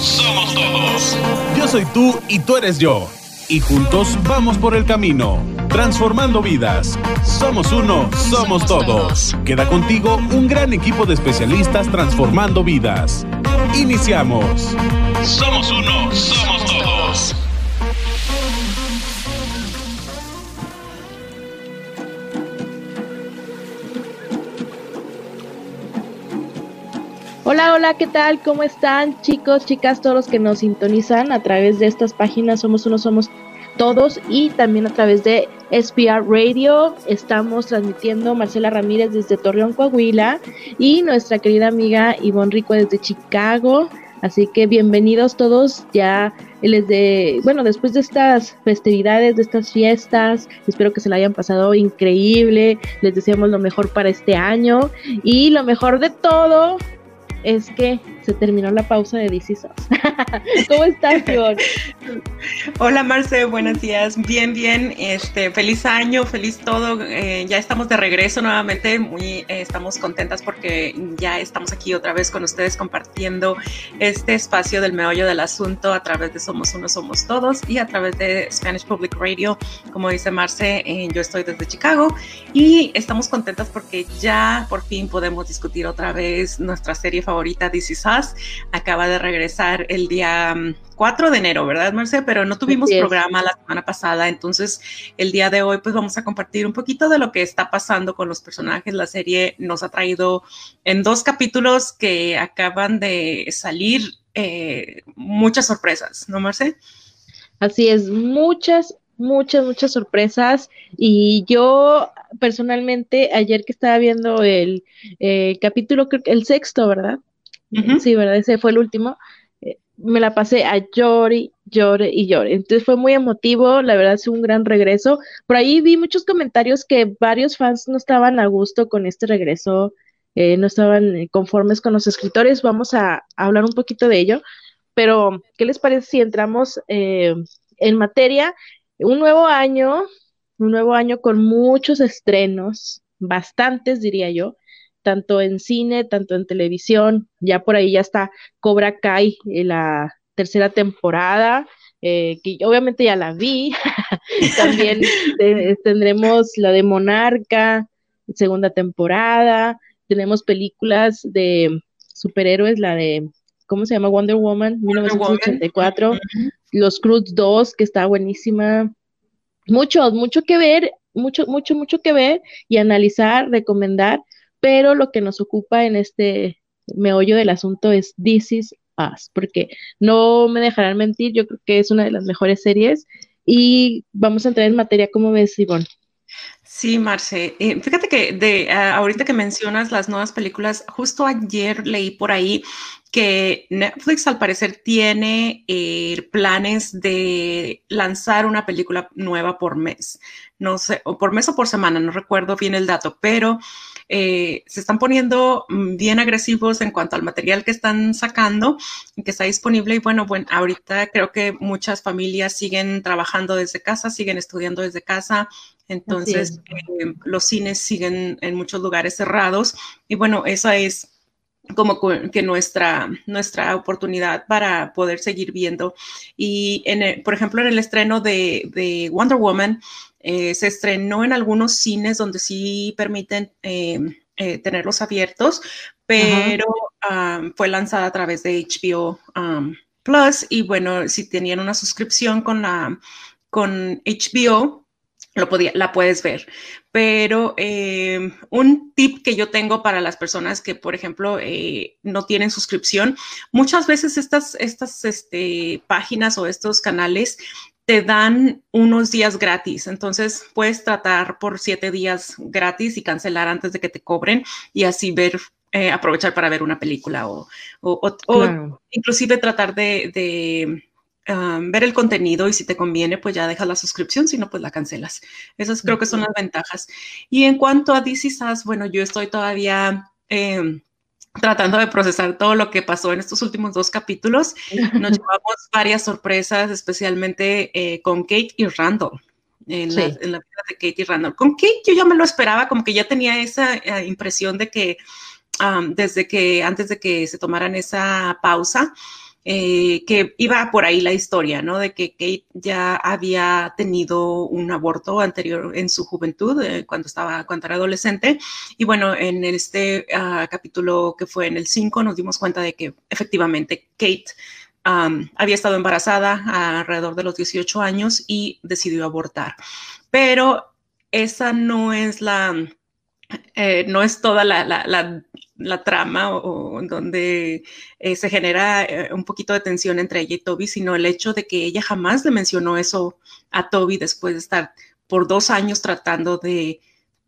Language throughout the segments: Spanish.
somos todos. Yo soy tú y tú eres yo. Y juntos vamos por el camino, transformando vidas. Somos uno, somos todos. Queda contigo un gran equipo de especialistas transformando vidas. Iniciamos. Somos uno, somos todos. Hola, hola, ¿qué tal? ¿Cómo están chicos, chicas, todos los que nos sintonizan a través de estas páginas Somos Uno, Somos Todos y también a través de SPR Radio? Estamos transmitiendo Marcela Ramírez desde Torreón, Coahuila y nuestra querida amiga Ivonne Rico desde Chicago. Así que bienvenidos todos ya les de, bueno, después de estas festividades, de estas fiestas, espero que se la hayan pasado increíble, les deseamos lo mejor para este año y lo mejor de todo es que se terminó la pausa de DC ¿Cómo estás, Fior? Hola, Marce, buenos días. Bien, bien. Este, feliz año, feliz todo. Eh, ya estamos de regreso nuevamente. Muy, eh, estamos contentas porque ya estamos aquí otra vez con ustedes compartiendo este espacio del meollo del asunto a través de Somos Uno, Somos Todos y a través de Spanish Public Radio. Como dice Marce, eh, yo estoy desde Chicago y estamos contentas porque ya por fin podemos discutir otra vez nuestra serie favorita, This Acaba de regresar el día 4 mm, de enero, ¿verdad, Marce? Pero no tuvimos programa la semana pasada, entonces el día de hoy pues vamos a compartir un poquito de lo que está pasando con los personajes. La serie nos ha traído en dos capítulos que acaban de salir eh, muchas sorpresas, ¿no, Marce? Así es, muchas, muchas, muchas sorpresas. Y yo personalmente, ayer que estaba viendo el eh, capítulo, creo que el sexto, ¿verdad? Sí, ¿verdad? Ese fue el último. Eh, me la pasé a llore, llore y llore. Entonces fue muy emotivo, la verdad es un gran regreso. Por ahí vi muchos comentarios que varios fans no estaban a gusto con este regreso, eh, no estaban eh, conformes con los escritores. Vamos a, hablar un poquito de ello. Pero, ¿qué les parece si entramos en materia? Un nuevo año, un nuevo año con muchos estrenos, bastantes diría yo tanto en cine, tanto en televisión, ya por ahí ya está Cobra Kai, en la tercera temporada, eh, que obviamente ya la vi, también tendremos la de Monarca, segunda temporada, tenemos películas de superhéroes, la de, ¿cómo se llama? Wonder Woman, 1984, Los Cruz 2, que está buenísima, mucho, mucho que ver, mucho, mucho, mucho que ver y analizar, recomendar pero lo que nos ocupa en este meollo del asunto es This Is Us, porque no me dejarán mentir, yo creo que es una de las mejores series y vamos a entrar en materia, ¿cómo ves, Ivonne? Sí, Marce. Eh, fíjate que de ah, ahorita que mencionas las nuevas películas, justo ayer leí por ahí que Netflix al parecer tiene eh, planes de lanzar una película nueva por mes. No sé, o por mes o por semana, no recuerdo bien el dato, pero eh, se están poniendo mm, bien agresivos en cuanto al material que están sacando y que está disponible. Y bueno, bueno, ahorita creo que muchas familias siguen trabajando desde casa, siguen estudiando desde casa. Entonces, eh, los cines siguen en muchos lugares cerrados. Y bueno, esa es como que nuestra, nuestra oportunidad para poder seguir viendo. Y, en por ejemplo, en el estreno de, de Wonder Woman, eh, se estrenó en algunos cines donde sí permiten eh, eh, tenerlos abiertos, pero fue lanzada a través de HBO Plus y bueno, si tenían una suscripción con, la, con HBO, lo podía, la puedes ver. Pero un tip que yo tengo para las personas que, por ejemplo, no tienen suscripción, muchas veces estas, estas este, páginas o estos canales te dan unos días gratis. Entonces puedes tratar por siete días gratis y cancelar antes de que te cobren y así ver, eh, aprovechar para ver una película o, inclusive tratar de, um, ver el contenido y si te conviene, pues ya dejas la suscripción, si no, pues la cancelas. Esas creo que son las ventajas. Y en cuanto a DC bueno, yo estoy todavía... Em, tratando de procesar todo lo que pasó en estos últimos dos capítulos. Nos llevamos varias sorpresas, especialmente eh, con Kate y Randall. En, la, vida de Kate y Randall. Con Kate yo ya me lo esperaba, como que ya tenía esa eh, impresión de que desde que antes de que se tomaran esa pausa, eh, que iba por ahí la historia, ¿no? De que Kate ya había tenido un aborto anterior en su juventud, eh, cuando estaba, cuando era adolescente. Y bueno, en este uh, capítulo que fue en el 5 nos dimos cuenta de que efectivamente Kate um, había estado embarazada alrededor de los 18 años y decidió abortar. Pero esa no es la, eh, no es toda la, la, la, la trama o, donde eh, se genera eh, un poquito de tensión entre ella y Toby, sino el hecho de que ella jamás le mencionó eso a Toby después de estar por dos años tratando de,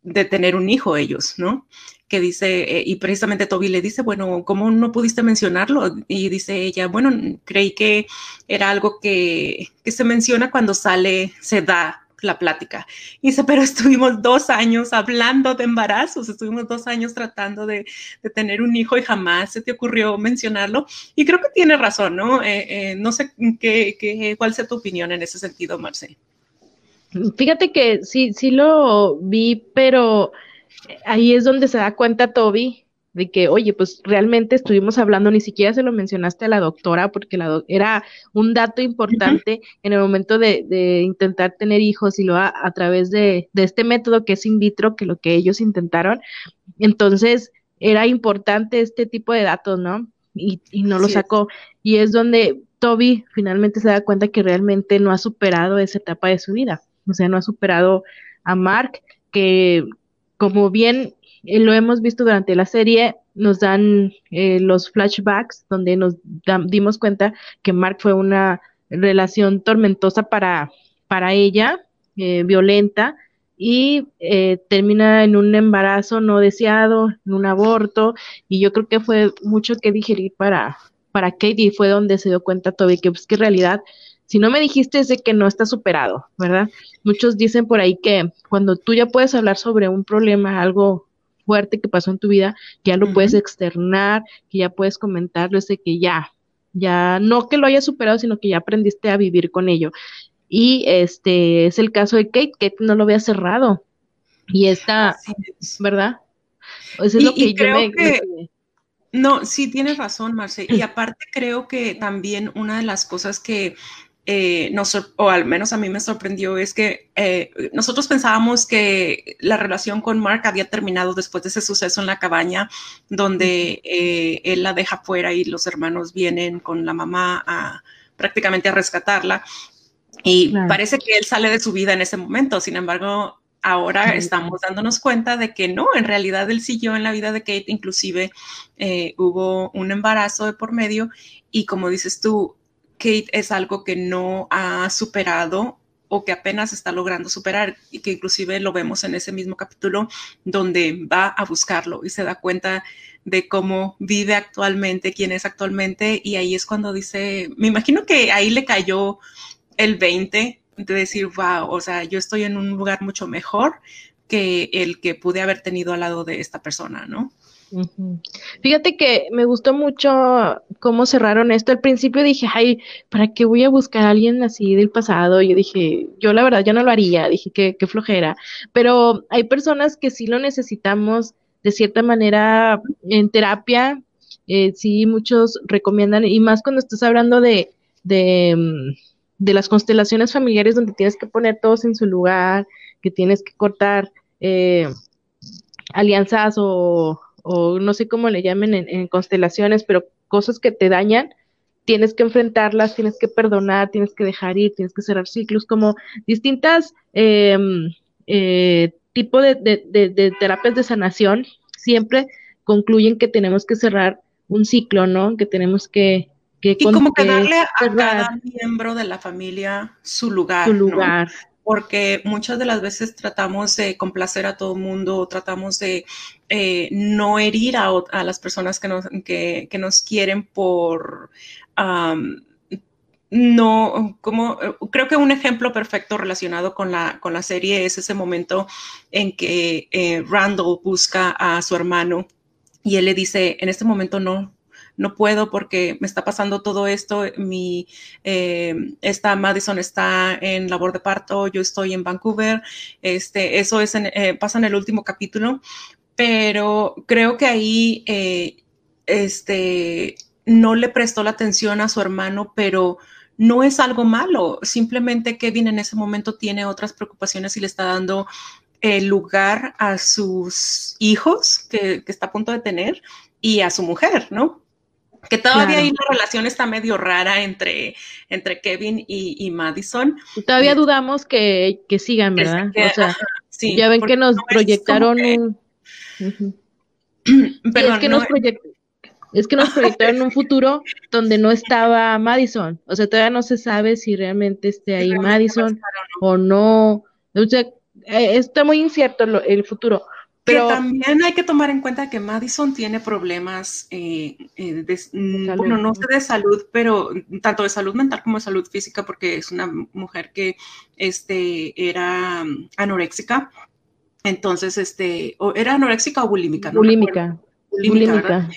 de tener un hijo ellos, ¿no? Que dice, eh, y precisamente Toby le dice, bueno, ¿cómo no pudiste mencionarlo? Y dice ella, bueno, creí que era algo que, que se menciona cuando sale, se da la plática. Y dice, pero estuvimos dos años hablando de embarazos, estuvimos dos años tratando de, tener un hijo y jamás se te ocurrió mencionarlo. Y creo que tiene razón, ¿no? Eh, eh, no sé qué, qué, cuál sea tu opinión en ese sentido, Marce. Fíjate que sí, sí lo vi, pero ahí es donde se da cuenta Toby de que, oye, pues realmente estuvimos hablando, ni siquiera se lo mencionaste a la doctora, porque la do era un dato importante uh -huh. en el momento de, de, intentar tener hijos y lo a, a través de, de, este método que es in vitro, que lo que ellos intentaron. Entonces, era importante este tipo de datos, ¿no? Y, y no lo sí. sacó. Y es donde Toby finalmente se da cuenta que realmente no ha superado esa etapa de su vida. O sea, no ha superado a Mark, que como bien eh, lo hemos visto durante la serie, nos dan eh, los flashbacks donde nos dimos cuenta que Mark fue una relación tormentosa para, para ella, eh, violenta, y eh, termina en un embarazo no deseado, en un aborto, y yo creo que fue mucho que digerir para, para Kate y fue donde se dio cuenta Toby que, pues, que en realidad si no me dijiste es de que no está superado, ¿verdad? Muchos dicen por ahí que cuando tú ya puedes hablar sobre un problema, algo fuerte que pasó en tu vida, que ya lo uh -huh. puedes externar, que ya puedes comentarlo, ese que ya, ya, no que lo hayas superado, sino que ya aprendiste a vivir con ello. Y este es el caso de Kate, Kate no lo había cerrado. Y esta, ¿verdad? Eso es y, lo que yo me, que... No, sí tienes razón, Marce. Y aparte creo que también una de las cosas que eh, nos, o al menos a mí me sorprendió, es que eh, nosotros pensábamos que la relación con Mark había terminado después de ese suceso en la cabaña, donde eh, él la deja fuera y los hermanos vienen con la mamá a prácticamente a rescatarla. Y claro. parece que él sale de su vida en ese momento, sin embargo, ahora estamos dándonos cuenta de que no, en realidad él siguió en la vida de Kate, inclusive eh, hubo un embarazo de por medio y como dices tú, Kate es algo que no ha superado o que apenas está logrando superar y que inclusive lo vemos en ese mismo capítulo donde va a buscarlo y se da cuenta de cómo vive actualmente, quién es actualmente y ahí es cuando dice, me imagino que ahí le cayó el 20 de decir, wow, o sea, yo estoy en un lugar mucho mejor que el que pude haber tenido al lado de esta persona, ¿no? Fíjate que me gustó mucho cómo cerraron esto. Al principio dije, ay, ¿para qué voy a buscar a alguien así del pasado? Yo dije, yo la verdad, yo no lo haría. Dije, qué, qué flojera. Pero hay personas que sí lo necesitamos de cierta manera en terapia. Eh, sí, muchos recomiendan, y más cuando estás hablando de, de, de las constelaciones familiares donde tienes que poner todos en su lugar, que tienes que cortar eh, alianzas o o no sé cómo le llamen en, en, constelaciones, pero cosas que te dañan, tienes que enfrentarlas, tienes que perdonar, tienes que dejar ir, tienes que cerrar ciclos, como distintas eh, eh, tipos de, de, de, de, terapias de sanación, siempre concluyen que tenemos que cerrar un ciclo, ¿no? Que tenemos que... que y como que darle a cada miembro de la familia su lugar. Su lugar. ¿no? porque muchas de las veces tratamos de complacer a todo el mundo, tratamos de eh, no herir a, las personas que nos, que, nos quieren por... No, como creo que un ejemplo perfecto relacionado con la, con la serie es ese momento en que eh, Randall busca a su hermano y él le dice, en este momento no, no puedo porque me está pasando todo esto, mi, eh, esta Madison está en labor de parto, yo estoy en Vancouver, este, eso es en, eh, pasa en el último capítulo, pero creo que ahí, eh, este, no le prestó la atención a su hermano, pero no es algo malo. Simplemente Kevin en ese momento tiene otras preocupaciones y le está dando el lugar a sus hijos que, está a punto de tener y a su mujer, ¿no? Que todavía ahí la relación está medio rara entre, entre Kevin y, Madison. todavía dudamos que, sigan, ¿verdad? o sea, ya ven que nos proyectaron un... es que nos es que nos proyectaron un futuro donde no estaba Madison. O sea, todavía no se sabe si realmente esté ahí Madison o no. O sea, eh, está muy incierto el futuro. Pero también hay que tomar en cuenta que Madison tiene problemas, eh, eh, mm, bueno, no sé de salud, pero tanto de salud mental como de salud física, porque es una mujer que este, era anoréxica. Entonces, este, o era anoréxica o bulímica, ¿no? Bulímica. bulímica.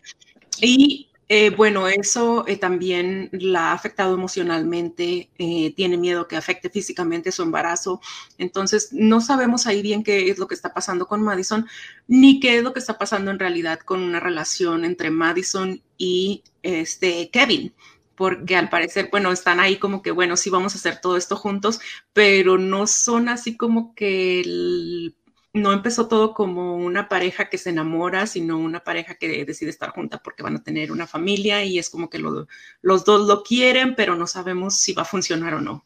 Y eh, bueno, eso eh, también la ha afectado emocionalmente, eh, tiene miedo que afecte físicamente su embarazo. Entonces, no sabemos ahí bien qué es lo que está pasando con Madison, ni qué es lo que está pasando en realidad con una relación entre Madison y este Kevin porque al parecer, bueno, están ahí como que, bueno, sí vamos a hacer todo esto juntos, pero no son así como que el no empezó todo como una pareja que se enamora, sino una pareja que decide estar junta porque van a tener una familia y es como que los dos lo quieren, pero no sabemos si va a funcionar o no.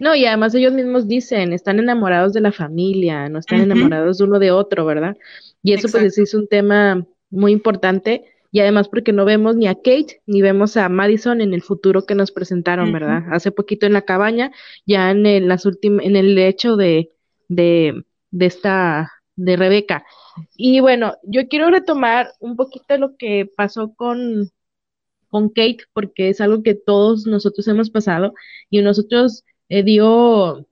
No, y además ellos mismos dicen, están enamorados de la familia, no están enamorados de uno de otro, ¿verdad? Y eso pues es un tema muy importante y además porque no vemos ni a Kate ni vemos a Madison en el futuro que nos presentaron, ¿verdad? Hace poquito en la cabaña, ya en el, las en el hecho de, de de esta, de Rebeca. Y bueno, yo quiero retomar un poquito lo que pasó con, con Kate, porque es algo que todos nosotros hemos pasado y nosotros eh, dio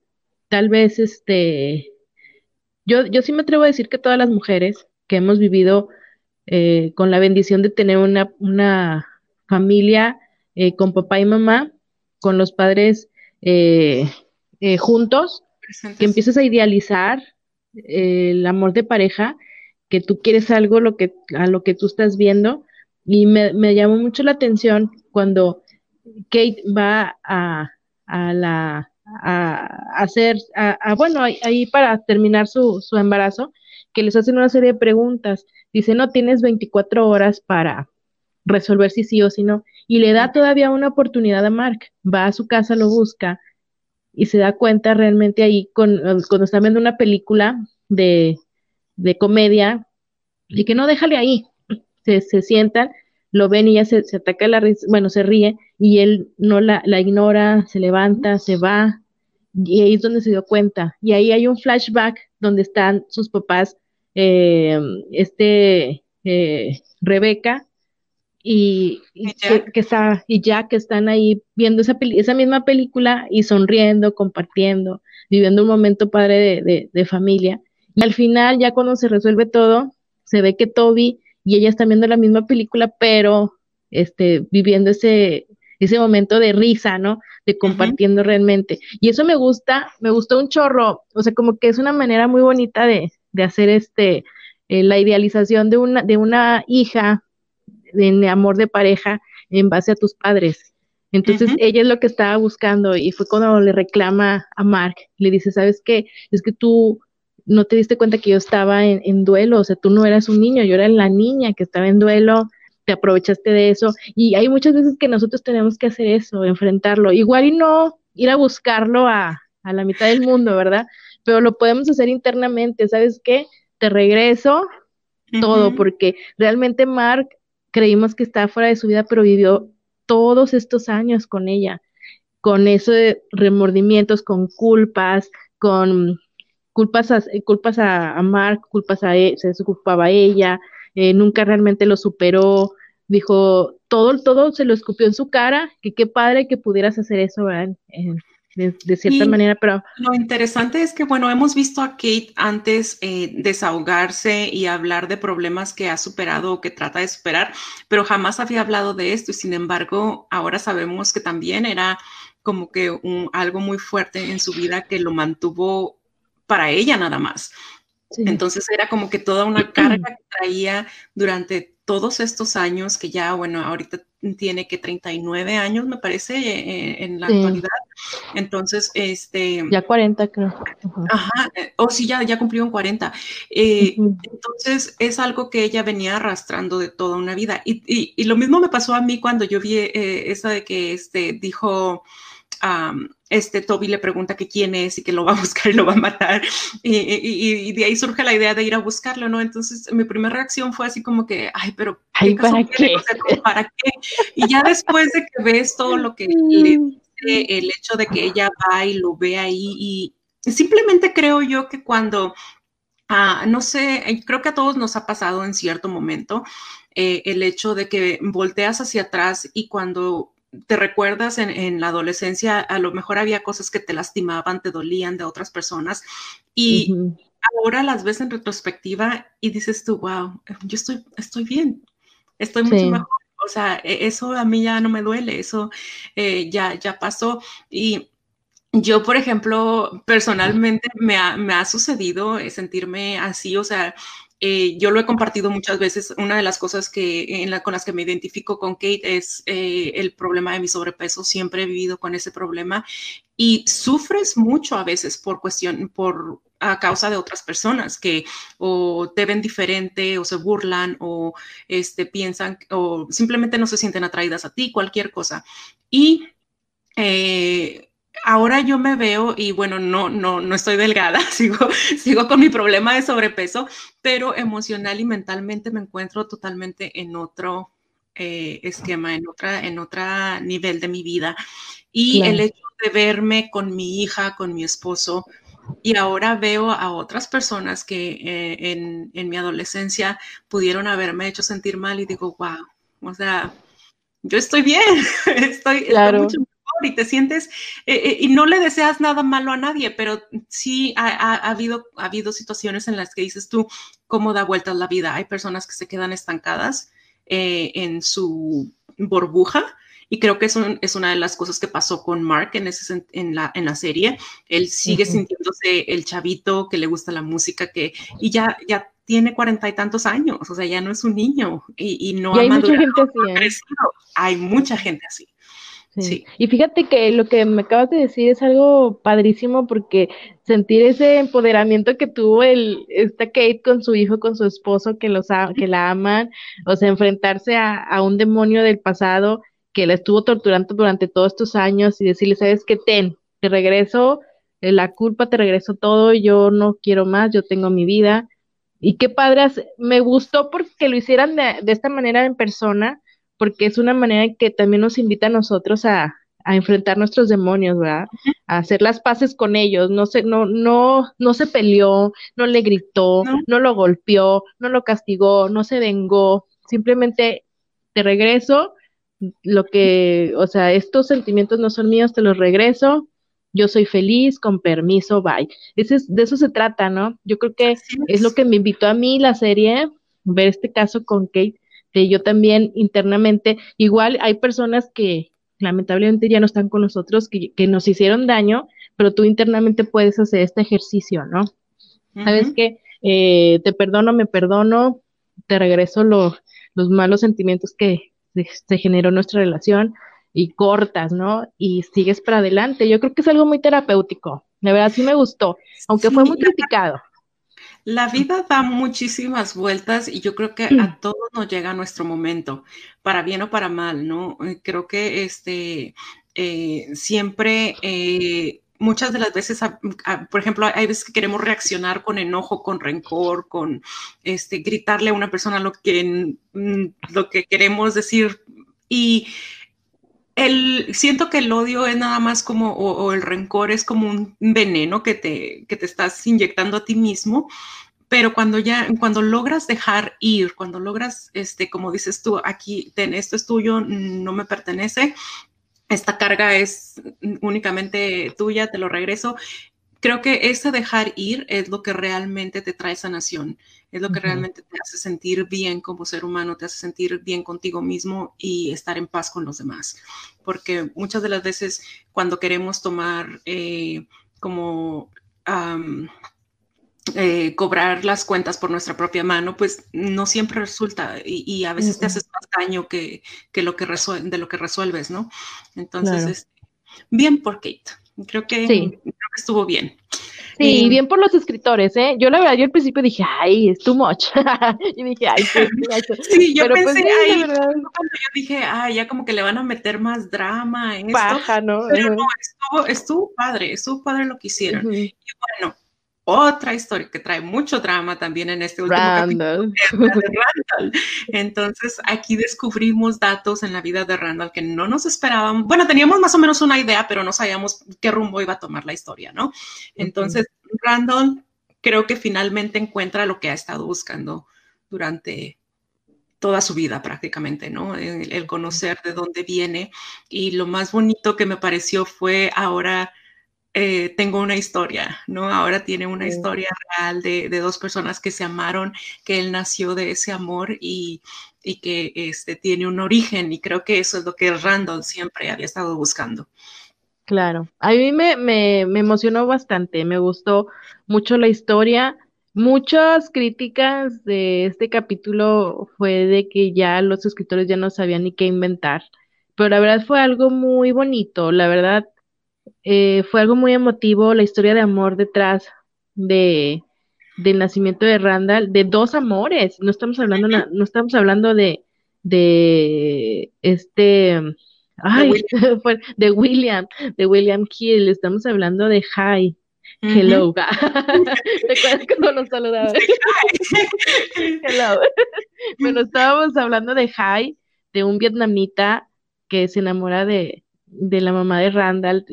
tal vez este, yo, yo sí me atrevo a decir que todas las mujeres que hemos vivido eh, con la bendición de tener una, una familia eh, con papá y mamá, con los padres juntos, que empiezas a idealizar el amor de pareja, que tú quieres algo lo que, a lo que tú estás viendo. Y me, llamó mucho la atención cuando Kate va a, a la a, hacer, a, bueno, ahí para terminar su, su embarazo, que les hacen una serie de preguntas. Dice, no, tienes 24 horas para resolver si sí o si no. Y le da todavía una oportunidad a Mark. Va a su casa, lo busca, y se da cuenta realmente ahí con, cuando está viendo una película de, de comedia y que no déjale ahí, se, se sientan, lo ven y ya se, se ataca la risa, bueno, se ríe y él no la, la ignora, se levanta, se va y ahí es donde se dio cuenta. Y ahí hay un flashback donde están sus papás, eh, este, eh, Rebeca y, que, está, y ya que están ahí viendo esa, esa misma película y sonriendo, compartiendo, viviendo un momento padre de, de, familia. Y al final, ya cuando se resuelve todo, se ve que Toby y ella están viendo la misma película, pero este, viviendo ese, ese momento de risa, ¿no? De compartiendo realmente. Y eso me gusta, me gustó un chorro, o sea, como que es una manera muy bonita de, de hacer este, eh, la idealización de una, de una hija en amor de pareja en base a tus padres. Entonces ella es lo que estaba buscando y fue cuando le reclama a Mark, le dice, ¿sabes qué? Es que tú no te diste cuenta que yo estaba en, duelo, o sea, tú no eras un niño, yo era la niña que estaba en duelo, te aprovechaste de eso y hay muchas veces que nosotros tenemos que hacer eso, enfrentarlo, igual y no ir a buscarlo a, a la mitad del mundo, ¿verdad? Pero lo podemos hacer internamente, ¿sabes qué? Te regreso todo, porque realmente Mark creímos que estaba fuera de su vida, pero vivió todos estos años con ella, con eso de remordimientos, con culpas, con culpas a, culpas a, Mark, culpas a él, se culpaba a ella, eh, nunca realmente lo superó, dijo, todo, todo se lo escupió en su cara, que qué padre que pudieras hacer eso, ¿verdad? De, cierta manera, pero... Lo interesante es que, bueno, hemos visto a Kate antes eh, desahogarse y hablar de problemas que ha superado o que trata de superar, pero jamás había hablado de esto y sin embargo ahora sabemos que también era como que un, algo muy fuerte en su vida que lo mantuvo para ella nada más. Entonces era como que toda una carga que traía durante todos estos años que ya, bueno, ahorita tiene que 39 años, me parece, eh, en la actualidad. Entonces, este... Ya 40, creo. Ajá, eh, o sí, ya, ya cumplió en 40. Eh, entonces, es algo que ella venía arrastrando de toda una vida. Y, y, lo mismo me pasó a mí cuando yo vi esa de que este, dijo este Toby le pregunta que quién es y que lo va a buscar y lo va a matar. Y, de ahí surge la idea de ir a buscarlo, ¿no? Entonces mi primera reacción fue así como que, ay, pero ¿para qué? ¿para qué? Y ya después de que ves todo lo que le dice, el hecho de que ella va y lo ve ahí y simplemente creo yo que cuando, ah, no sé, creo que a todos nos ha pasado en cierto momento. Eh, el hecho de que volteas hacia atrás y cuando te recuerdas en, la adolescencia, a lo mejor había cosas que te lastimaban, te dolían de otras personas y ahora las ves en retrospectiva y dices tú, wow, yo estoy, estoy bien, estoy mucho mejor. O sea, e, eso a mí ya no me duele, eso eh, ya, ya pasó. Y yo, por ejemplo, personalmente me ha, me ha sucedido sentirme así, o sea, eh, yo lo he compartido muchas veces. Una de las cosas que, con las que me identifico con Kate es eh, el problema de mi sobrepeso. Siempre he vivido con ese problema y sufres mucho a veces por cuestión, por a causa de otras personas que o te ven diferente o se burlan o este, piensan o simplemente no se sienten atraídas a ti, cualquier cosa. Y eh, ahora yo me veo y bueno, no, no, no estoy delgada, sigo, sigo con mi problema de sobrepeso, pero emocional y mentalmente me encuentro totalmente en otro eh, esquema, en otra, en otra nivel de mi vida. Y el hecho de verme con mi hija, con mi esposo, y ahora veo a otras personas que eh, en, en, mi adolescencia pudieron haberme hecho sentir mal y digo, wow, o sea, yo estoy bien, estoy, claro. mucho y te sientes, eh, eh, y no le deseas nada malo a nadie, pero sí ha, habido, ha habido situaciones en las que dices tú, ¿cómo da vueltas la vida? Hay personas que se quedan estancadas eh, en su burbuja. Y creo que eso es una de las cosas que pasó con Mark en, ese, en, la, en la serie. Él sigue sintiéndose el chavito que le gusta la música, que, y ya, ya tiene cuarenta y tantos años, o sea, ya no es un niño y, no hay mucha gente así. Hay mucha gente así. Sí. Y fíjate que lo que me acabas de decir es algo padrísimo porque sentir ese empoderamiento que tuvo el esta Kate con su hijo, con su esposo que los que la aman, o sea, enfrentarse a, a un demonio del pasado que la estuvo torturando durante todos estos años y decirle, sabes qué, ten, te regreso eh, la culpa, te regreso todo, yo no quiero más, yo tengo mi vida. Y qué padre, me gustó porque lo hicieran de, de esta manera en persona, porque es una manera que también nos invita a nosotros a, enfrentar nuestros demonios, ¿verdad? A hacer las paces con ellos, no se, no, no, no se peleó, no le gritó, no. lo golpeó, no lo castigó, no se vengó, simplemente te regreso, lo que, o sea, estos sentimientos no son míos, te los regreso, yo soy feliz, con permiso, bye. Ese es, de eso se trata, ¿no? Yo creo que es lo que me invitó a mí la serie, ver este caso con Kate, yo también internamente, igual hay personas que lamentablemente ya no están con nosotros, que, nos hicieron daño, pero tú internamente puedes hacer este ejercicio, ¿no? ¿Sabes qué? Eh, te perdono, me perdono, te regreso los malos sentimientos que se generó nuestra relación y cortas, ¿no? Y sigues para adelante. Yo creo que es algo muy terapéutico. De verdad sí me gustó, aunque fue muy criticado. La vida da muchísimas vueltas y yo creo que a todos nos llega nuestro momento, para bien o para mal, ¿no? Eh, creo que este, eh, siempre, eh, muchas de las veces, por ejemplo, hay veces que queremos reaccionar con enojo, con rencor, con este, gritarle a una persona lo que, mm, lo que queremos decir y el, siento que el odio es nada más como, o, el rencor es como un veneno que te, que te estás inyectando a ti mismo, pero cuando ya, cuando logras dejar ir, cuando logras, este, como dices tú, aquí, ten, esto es tuyo, no me pertenece, esta carga es únicamente tuya, te lo regreso, creo que ese dejar ir es lo que realmente te trae sanación, es lo que realmente te hace sentir bien como ser humano, te hace sentir bien contigo mismo y estar en paz con los demás. Porque muchas de las veces cuando queremos tomar eh, como eh, cobrar las cuentas por nuestra propia mano, pues no siempre resulta y, a veces te haces más daño que, lo que de lo que resuelves, ¿no? Entonces, este, bien por Kate. Creo que, creo que estuvo bien. Sí, bien por los escritores, ¿eh? Yo la verdad, yo al principio dije, ay, es too much. y dije, ay, qué Sí, yo Pero pues pensé, pues, cuando yo dije, ay, ya como que le van a meter más drama en Baja, ¿no? Pero no, estuvo, estuvo padre, estuvo padre lo que hicieron. Y bueno, otra historia que trae mucho drama también en este último capítulo. Randall. Entonces, aquí descubrimos datos en la vida de Randall que no nos esperábamos. Bueno, teníamos más o menos una idea, pero no sabíamos qué rumbo iba a tomar la historia, ¿no? Entonces, Randall creo que finalmente encuentra lo que ha estado buscando durante toda su vida prácticamente, ¿no? el conocer de dónde viene. Y lo más bonito que me pareció fue ahora eh, tengo una historia, ¿no? Ahora tiene una historia real de, dos personas que se amaron, que él nació de ese amor y, que este, tiene un origen y creo que eso es lo que Randall siempre había estado buscando. Claro, a mí me, me, emocionó bastante, me gustó mucho la historia. Muchas críticas de este capítulo fue de que ya los escritores ya no sabían ni qué inventar, pero la verdad fue algo muy bonito, la verdad eh, fue algo muy emotivo, la historia de amor detrás de del nacimiento de Randall, de dos amores, no estamos hablando, no estamos hablando de, de este, ay, de William, de William, de William Kill, estamos hablando de Hi, Hello. ¿Te acuerdas cuando nos saludaba? Hello. bueno, estábamos hablando de Hi, de un vietnamita que se enamora de, de la mamá de Randall,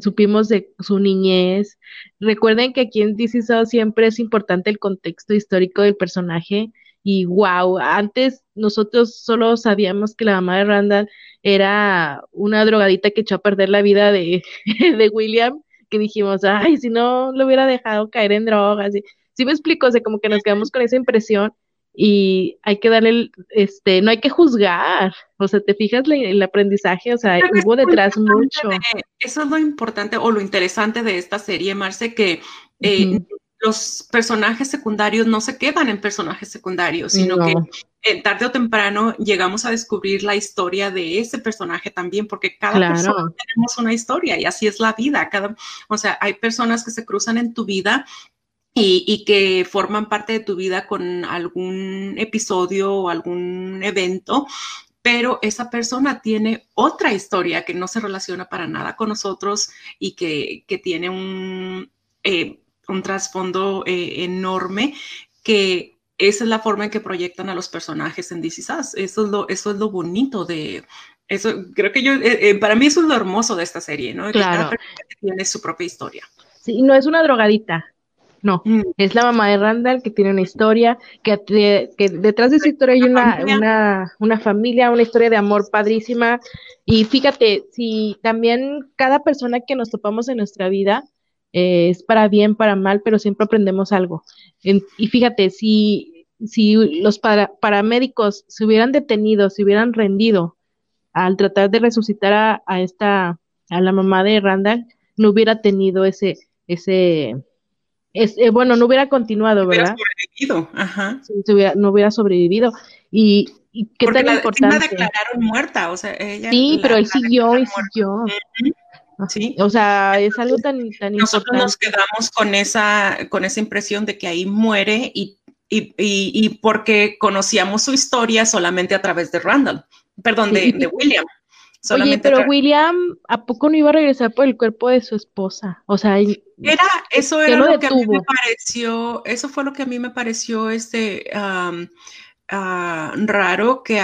supimos de su niñez. Recuerden que aquí en DC siempre es importante el contexto histórico del personaje. Y wow, antes nosotros solo sabíamos que la mamá de Randall era una drogadita que echó a perder la vida de, de William, que dijimos, ay, si no lo hubiera dejado caer en drogas. Sí, me explico, o sea, como que nos quedamos con esa impresión y hay que darle, este, no hay que juzgar, o sea, te fijas el aprendizaje, o sea, hubo detrás mucho. eso es lo importante o lo interesante de esta serie, Marce, que eh, los personajes secundarios no se quedan en personajes secundarios, sino que eh, tarde o temprano llegamos a descubrir la historia de ese personaje también, porque cada persona tenemos una historia y así es la vida. Cada, o sea, hay personas que se cruzan en tu vida y, que forman parte de tu vida con algún episodio o algún evento, pero esa persona tiene otra historia que no se relaciona para nada con nosotros y que, tiene un, eh, un trasfondo eh, enorme que esa es la forma en que proyectan a los personajes en DC Eso es lo, eso es lo bonito de, eso creo que yo, eh, para mí eso es lo hermoso de esta serie, ¿no? Claro. Que tiene su propia historia. Sí, no es una drogadita, no, mm. es la mamá de Randall que tiene una historia, que, que detrás de esa historia hay una, una, una, familia, una historia de amor padrísima. Y fíjate, si también cada persona que nos topamos en nuestra vida eh, es para bien, para mal, pero siempre aprendemos algo. y fíjate, si, si los paramédicos se hubieran detenido, se hubieran rendido al tratar de resucitar a, a esta, a la mamá de Randall, no hubiera tenido ese, ese eh, bueno, no hubiera continuado, ¿verdad? Sobrevivido. Ajá. no hubiera sobrevivido. Y, qué tan importante. La declararon muerta, o sea, ella. Sí, pero él siguió y siguió. Sí. O sea, es algo tan, tan Nosotros nos quedamos con esa, con esa impresión de que ahí muere y, y, y, porque conocíamos su historia solamente a través de Randall, perdón, de, de William. Oye, pero William, ¿a poco no iba a regresar por el cuerpo de su esposa? O sea, era, eso era lo, que a mí me pareció, eso fue lo que a mí me pareció este ah, raro, que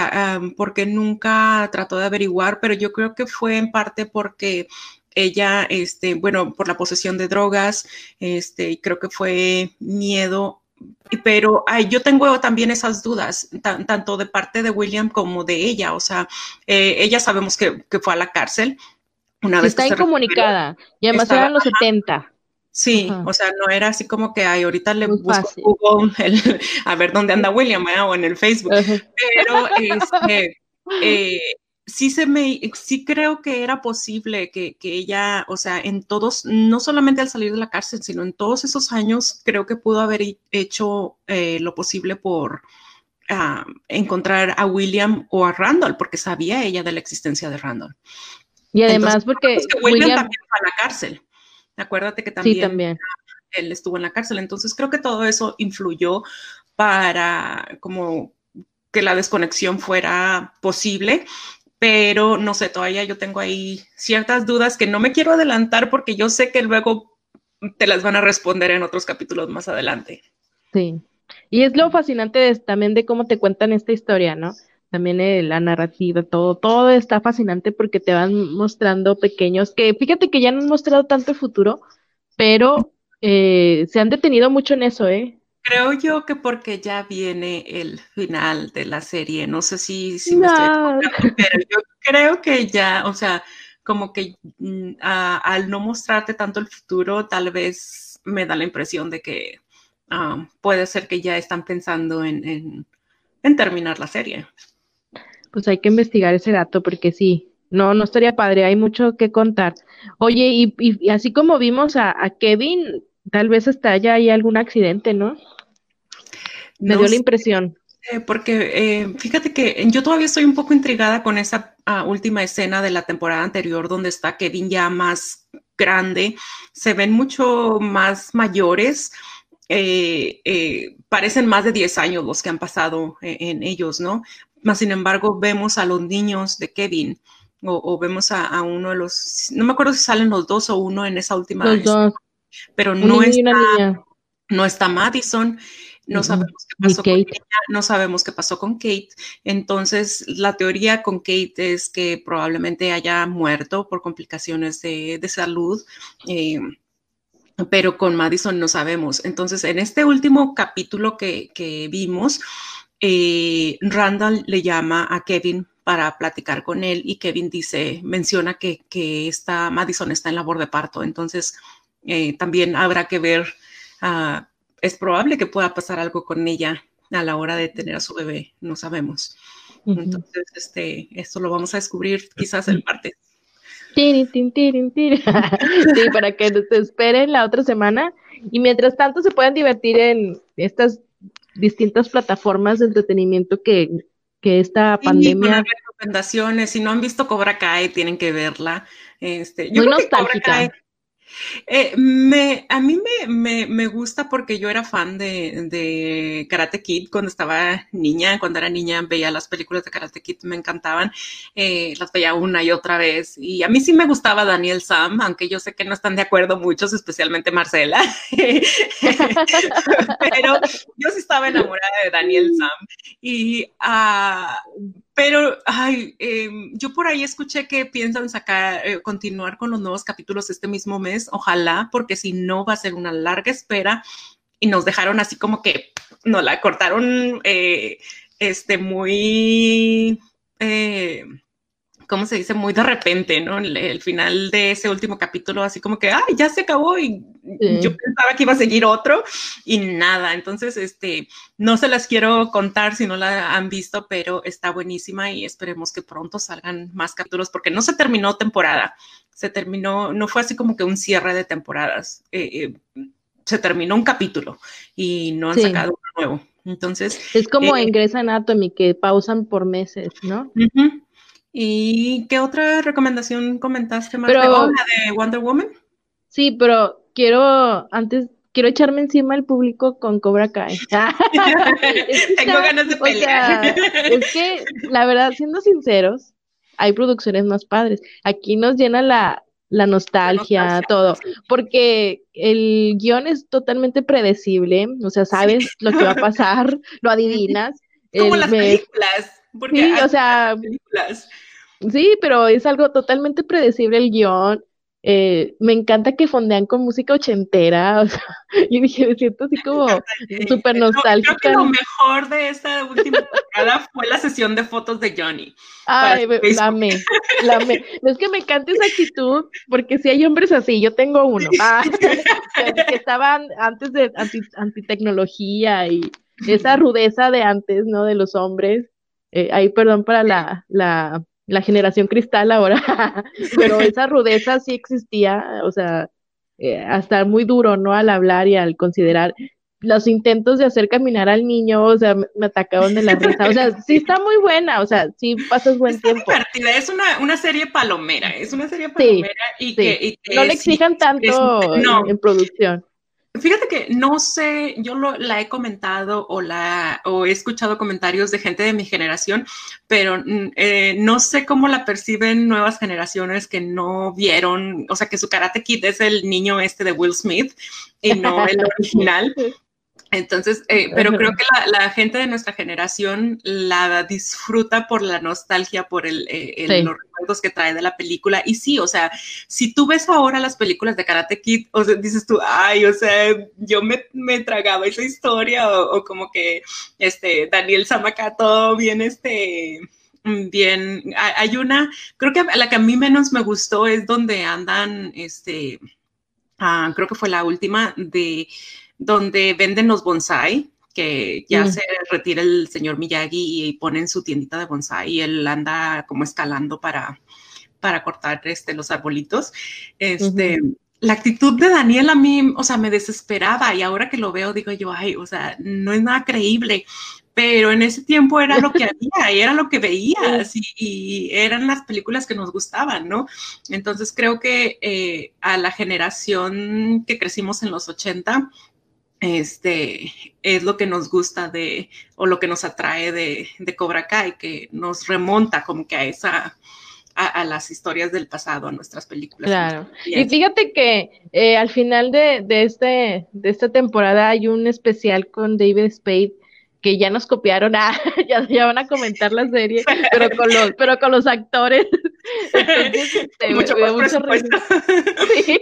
porque nunca trató de averiguar, pero yo creo que fue en parte porque ella, este, bueno, por la posesión de drogas, este, creo que fue miedo pero yo tengo también esas dudas, tanto de parte de William como de ella. O sea, eh, ella sabemos que, fue a la cárcel. Una vez Está incomunicada, y además eran los 70. Sí, o sea, no era así como que ay, ahorita le busco Google a ver dónde anda William o en el Facebook. Pero este, eh, sí se me, sí creo que era posible que, que, ella, o sea, en todos, no solamente al salir de la cárcel, sino en todos esos años, creo que pudo haber hecho eh, lo posible por uh, encontrar a William o a Randall, porque sabía ella de la existencia de Randall. Y además Entonces, porque William, William, también fue a la cárcel. Acuérdate que también, sí, también él estuvo en la cárcel. Entonces creo que todo eso influyó para como que la desconexión fuera posible, pero no sé, todavía yo tengo ahí ciertas dudas que no me quiero adelantar porque yo sé que luego te las van a responder en otros capítulos más adelante. Sí, y es lo fascinante de, también de cómo te cuentan esta historia, ¿no? También la narrativa, todo, todo está fascinante porque te van mostrando pequeños, que fíjate que ya no han mostrado tanto el futuro, pero eh, se han detenido mucho en eso, ¿eh? Creo yo que porque ya viene el final de la serie, no sé si, si me estoy pero yo creo que ya, o sea, como que mm, al no mostrarte tanto el futuro, tal vez me da la impresión de que puede ser que ya están pensando en, en, en, terminar la serie. Pues hay que investigar ese dato porque sí, no, no estaría padre, hay mucho que contar. Oye, y, y así como vimos a, a Kevin, tal vez hasta haya hay algún accidente, ¿no? Me no dio la impresión. Sé, porque eh, fíjate que yo todavía estoy un poco intrigada con esa uh, última escena de la temporada anterior donde está Kevin ya más grande, se ven mucho más mayores, eh, eh, parecen más de 10 años los que han pasado en, en ellos, ¿no? Más sin embargo, vemos a los niños de Kevin. O, o vemos a, a, uno de los, no me acuerdo si salen los dos o uno en esa última. Los dos pero no está, no está Madison, no sabemos qué pasó con ella, no sabemos qué pasó con Kate. Entonces, la teoría con Kate es que probablemente haya muerto por complicaciones de, de salud. Eh, pero con Madison no sabemos. Entonces, en este último capítulo que, que vimos, eh, Randall le llama a Kevin para platicar con él y Kevin dice, menciona que, que está, Madison está en labor de parto. Entonces, eh, también habrá que ver, uh, es probable que pueda pasar algo con ella a la hora de tener a su bebé, no sabemos. Uh -huh. Entonces, este, esto lo vamos a descubrir quizás el martes. Sí, para que te esperen la otra semana. Y mientras tanto se puedan divertir en estas distintas plataformas de entretenimiento que, que esta sí, pandemia. recomendaciones, si no han visto Cobra Kai, tienen que verla. Este, yo Muy creo nostálgica. Que Cobra Kai, eh, me, a mí me, me, me, gusta porque yo era fan de, de, Karate Kid cuando estaba niña, cuando era niña veía las películas de Karate Kid, me encantaban, eh, las veía una y otra vez y a mí sí me gustaba Daniel Sam, aunque yo sé que no están de acuerdo muchos, especialmente Marcela, pero yo sí estaba enamorada de Daniel Sam y uh, pero, ay, eh, yo por ahí escuché que piensan sacar, eh, continuar con los nuevos capítulos este mismo mes, ojalá, porque si no va a ser una larga espera. Y nos dejaron así como que nos la cortaron, eh, este, muy, eh, ¿cómo se dice? Muy de repente, ¿no? El, el, final de ese último capítulo, así como que, ay, ya se acabó y sí. yo pensaba que iba a seguir otro y nada. Entonces, este, no se las quiero contar si no la han visto, pero está buenísima y esperemos que pronto salgan más capítulos porque no se terminó temporada. Se terminó, no fue así como que un cierre de temporadas. Eh, eh, se terminó un capítulo y no han sí. sacado uno nuevo. Entonces. Es como eh, en Grey's Anatomy que pausan por meses, ¿no? Uh -huh. ¿Y qué otra recomendación comentaste, más Pero, oh, la de Wonder Woman? Sí, pero quiero, antes, quiero echarme encima al público con Cobra Kai. es que Tengo está, ganas de pelear. O sea, es que, la verdad, siendo sinceros, hay producciones más padres. Aquí nos llena la, la nostalgia, la nostalgia todo, porque el guion es totalmente predecible, o sea, sabes sí. lo que va a pasar, lo adivinas. Como el, las películas. Porque sí, o sea, películas. Sí, pero es algo totalmente predecible el guion. Eh, me encanta que fondean con música ochentera, o sea, y dije, me siento así como súper nostálgica. Creo que lo mejor de esta última temporada fue la sesión de fotos de Johnny. Ay, la amé, la amé. No es que me encante esa actitud, porque si hay hombres así, yo tengo uno, ah, que estaban antes de anti, antitecnología y esa rudeza de antes, ¿no? De los hombres. Eh, ahí, perdón para la, la la generación cristal ahora, pero esa rudeza sí existía, o sea, eh, hasta muy duro, ¿no? Al hablar y al considerar los intentos de hacer caminar al niño, o sea, me, atacaron de la risa. O sea, sí está muy buena, o sea, sí pasas buen está tiempo. divertida, es una, una serie palomera, es una serie palomera y, Que, no le exijan tanto en, producción. Fíjate que no sé, yo lo, la he comentado o, la, o he escuchado comentarios de gente de mi generación, pero mm, eh, no sé cómo la perciben nuevas generaciones que no vieron, o sea, que su Karate Kid es el niño este de Will Smith y no el original. Entonces, eh, pero creo que la, gente de nuestra generación la disfruta por la nostalgia, por el, eh, los recuerdos que trae de la película. Y sí, o sea, si tú ves ahora las películas de Karate Kid, o sea, dices tú, ay, o sea, yo me, me tragaba esa historia, o, como que este Daniel Samakato bien, este, bien, hay una, creo que la que a mí menos me gustó es donde andan, este, ah, creo que fue la última de donde venden los bonsai, que ya mm. se retira el señor Miyagi y ponen su tiendita de bonsai y él anda como escalando para, para cortar este, los arbolitos. Este, La actitud de Daniel a mí, o sea, me desesperaba y ahora que lo veo digo yo, ay, o sea, no es nada creíble, pero en ese tiempo era lo que había, y era lo que veías y, eran las películas que nos gustaban, ¿no? Entonces creo que eh, a la generación que crecimos en los 80, este, es lo que nos gusta de, o lo que nos atrae de, de Cobra Kai, que nos remonta como que a esa, a, las historias del pasado, a nuestras películas. Claro. Y fíjate que eh, al final de, de, este, de esta temporada hay un especial con David Spade que ya nos copiaron, ah, ya, ya, van a comentar la serie, pero con los, pero con los actores. Entonces, este, mucho, mucho sí.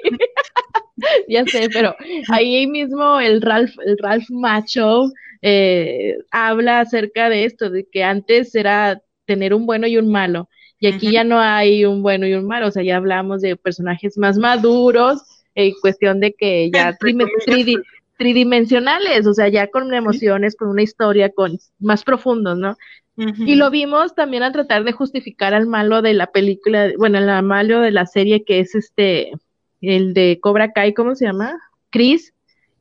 ya sé, pero ahí mismo el Ralph, el Ralph Macho eh, habla acerca de esto, de que antes era tener un bueno y un malo, y aquí ya no hay un bueno y un malo, o sea, ya hablamos de personajes más maduros, en cuestión de que ya tridimensionales, o sea, ya con emociones, con una historia, con más profundos, ¿no? Y lo vimos también al tratar de justificar al malo de la película, bueno, el malo de la serie que es este, el de Cobra Kai, ¿cómo se llama? Chris,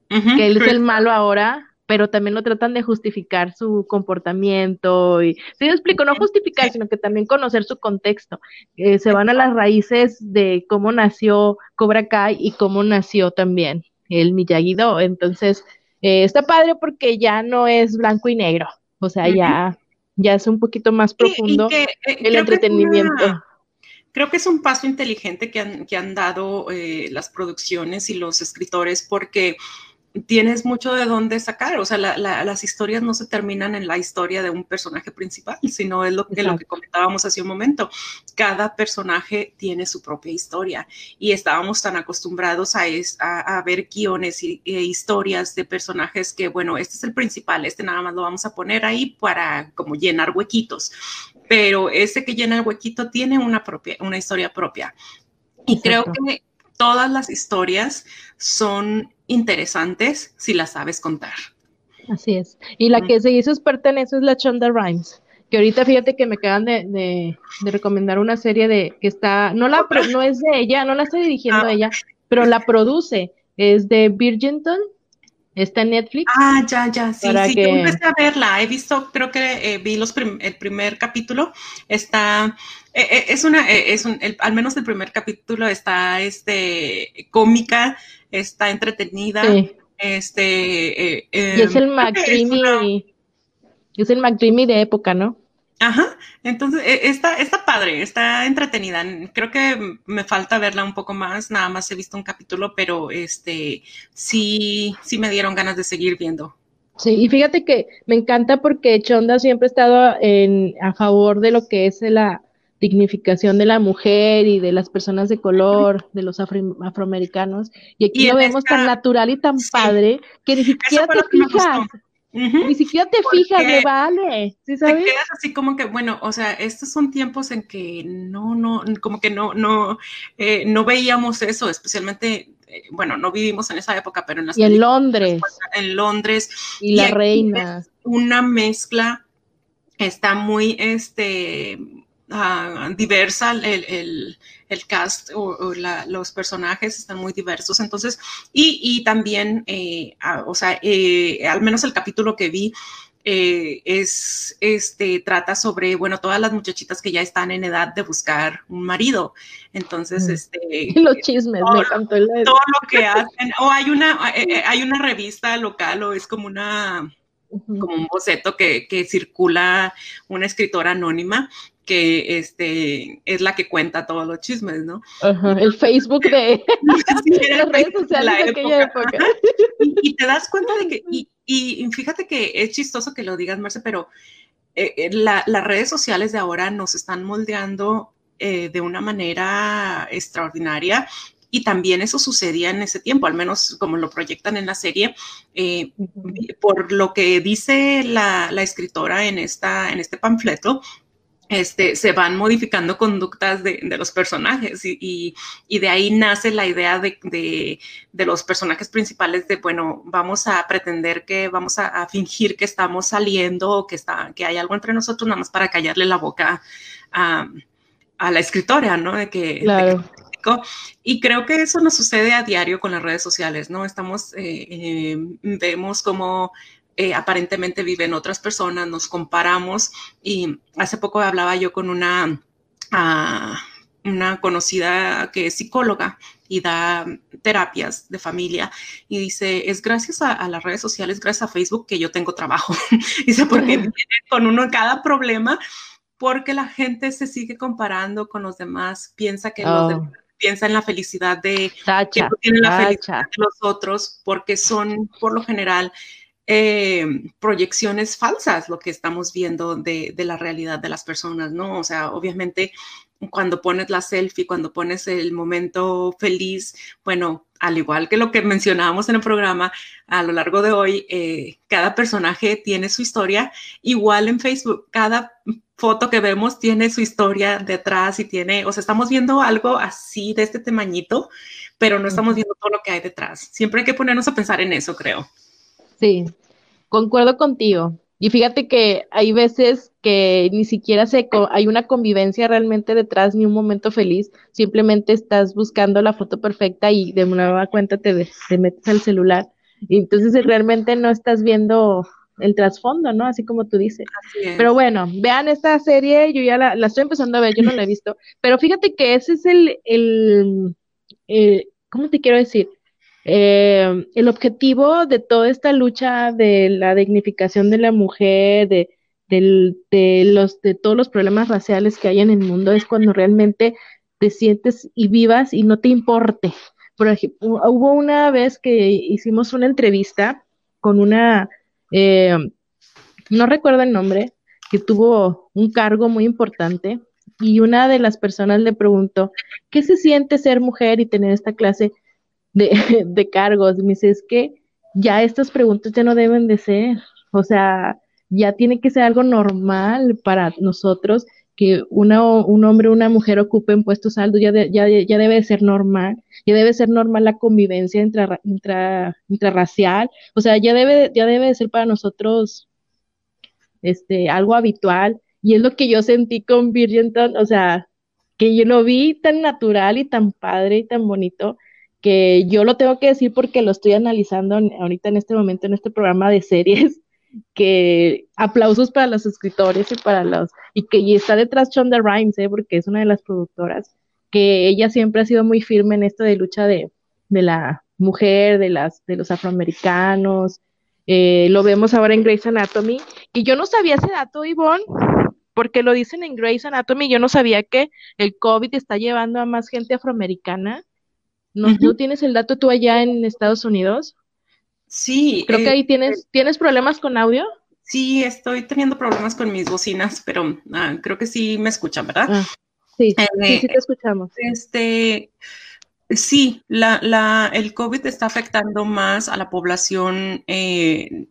que él es el malo ahora, pero también lo tratan de justificar su comportamiento y, sí me explico, no justificar, sino que también conocer su contexto. Eh, se van a las raíces de cómo nació Cobra Kai y cómo nació también el Miyagi-Do. Entonces, eh, está padre porque ya no es blanco y negro, o sea, ya, ya es un poquito más profundo eh, el entretenimiento creo que es un paso inteligente que han, que han dado eh, las producciones y los escritores porque tienes mucho de dónde sacar, o sea, las historias no se terminan en la historia de un personaje principal, sino es lo que, lo que comentábamos hace un momento. Cada personaje tiene su propia historia y estábamos tan acostumbrados a, a, ver guiones e historias de personajes que, bueno, este es el principal, este nada más lo vamos a poner ahí para como llenar huequitos pero ese que llena el huequito tiene una, propia, una historia propia. Y creo que todas las historias son interesantes si las sabes contar. Así es. Y la que se hizo experta en eso es la Chonda Rhimes, que ahorita fíjate que me acaban de, recomendar una serie de que está, no la no es de ella, no la estoy dirigiendo a ah. ella, pero la produce, es de Virginton, Está en Netflix. Ah, ya, ya, sí, sí, yo empecé a verla, he visto, creo que eh, vi los el primer capítulo, está, eh, eh, es una, es un, al menos el primer capítulo está, este, cómica, está entretenida, este. y es el McDreamy, es el McDreamy de época, ¿no? Ajá, entonces e, está, está padre, está entretenida. Creo que me falta verla un poco más, nada más he visto un capítulo, pero este sí, sí me dieron ganas de seguir viendo. Sí, y fíjate que me encanta porque Chonda siempre ha estado en, a favor de lo que es la dignificación de la mujer y de las personas de color, de los afroamericanos. Y aquí lo vemos tan natural y tan padre que ni siquiera te fijas. Ni siquiera te fijas, me vale. ¿sí sabes? Te quedas así como que, bueno, o sea, estos son tiempos en que no, no, como que no, no, eh, no veíamos eso, especialmente, eh, bueno, no vivimos en esa época, pero en las Y en Londres. Pues, en Londres. Y, la reina. Una mezcla está muy, este, ah, diversa, el, cast o, los personajes están muy diversos. Entonces, y, también, eh, ah, o sea, eh, al menos el capítulo que vi, eh, es, este, trata sobre, bueno, todas las muchachitas que ya están en edad de buscar un marido. Entonces, este... Los chismes, todo, todo lo que hacen. O hay una, hay una revista local o es como una como un boceto que, que, circula una escritora anónima que este, es la que cuenta todos los chismes, ¿no? el Facebook de las redes sociales de, aquella época. Y, te das cuenta de que, y, y, fíjate que es chistoso que lo digas, Marce, pero eh, eh, las redes sociales de ahora nos están moldeando eh, de una manera extraordinaria y también eso sucedía en ese tiempo, al menos como lo proyectan en la serie, eh, por lo que dice la, escritora en, esta, en este panfleto. Este, se van modificando conductas de, los personajes y, de ahí nace la idea de, los personajes principales de, bueno, vamos a pretender que, vamos a, fingir que estamos saliendo o que, está, que hay algo entre nosotros, nada más para callarle la boca a, la escritora, ¿no? De que, claro. Y creo que eso nos sucede a diario con las redes sociales, ¿no? Estamos, eh, eh, vemos cómo eh, aparentemente viven otras personas, nos comparamos y hace poco hablaba yo con una, ah, una conocida que es psicóloga y da terapias de familia y dice, es gracias a, las redes sociales, gracias a Facebook que yo tengo trabajo. dice, porque con uno cada problema, porque la gente se sigue comparando con los demás, piensa que los oh. demás piensa en la felicidad de que no tienen la felicidad de los otros, porque son por lo general eh, proyecciones falsas lo que estamos viendo de, de, la realidad de las personas, ¿no? O sea, obviamente cuando pones la selfie, cuando pones el momento feliz, bueno, al igual que lo que mencionábamos en el programa, a lo largo de hoy, eh, cada personaje tiene su historia, igual en Facebook, cada foto que vemos tiene su historia detrás y tiene, o sea, estamos viendo algo así de este tamañito, pero no estamos viendo todo lo que hay detrás. Siempre hay que ponernos a pensar en eso, creo. Sí, concuerdo contigo. Y fíjate que hay veces que ni siquiera se hay una convivencia realmente detrás ni un momento feliz, simplemente estás buscando la foto perfecta y de nueva cuenta te, te metes al celular y entonces realmente no estás viendo el trasfondo, ¿no? Así como tú dices. Pero bueno, vean esta serie, yo ya la, estoy empezando a ver, yo no la he visto, pero fíjate que ese es el, el, ¿cómo te quiero decir? Eh, el objetivo de toda esta lucha de la dignificación de la mujer, de, de, los, de todos los problemas raciales que hay en el mundo, es cuando realmente te sientes y vivas y no te importe. Por ejemplo, hubo una vez que hicimos una entrevista con una eh, no recuerdo el nombre, que tuvo un cargo muy importante y una de las personas le preguntó, ¿qué se siente ser mujer y tener esta clase de cargos? Me dice, es que ya estas preguntas ya no deben de ser, o sea, ya tiene que ser algo normal para nosotros que una, un hombre o una mujer ocupen puestos altos, ya, ya, ya debe de ser normal, ya debe ser normal la convivencia intra, intrarracial, o sea, ya debe, ya debe de ser para nosotros este, algo habitual, y es lo que yo sentí con Virgenton, o sea, que yo lo vi tan natural y tan padre y tan bonito, que yo lo tengo que decir porque lo estoy analizando ahorita en este momento en este programa de series que aplausos para los escritores y para los, y que está detrás Shonda Rhimes, ¿eh? porque es una de las productoras, que ella siempre ha sido muy firme en esto de lucha de, de la mujer, de las, de los afroamericanos, eh, lo vemos ahora en Grey's Anatomy, y yo no sabía ese dato, Ivonne, porque lo dicen en Grey's Anatomy, yo no sabía que el COVID está llevando a más gente afroamericana. ¿No, ¿no tienes el dato tú allá en Estados Unidos? Sí. Creo que ahí tienes, ¿tienes problemas con audio? Sí, estoy teniendo problemas con mis bocinas, pero ah, creo que sí me escuchan, ¿verdad? Ah, sí, sí, sí te escuchamos. Este, sí, la, la, el COVID está afectando más a la población eh,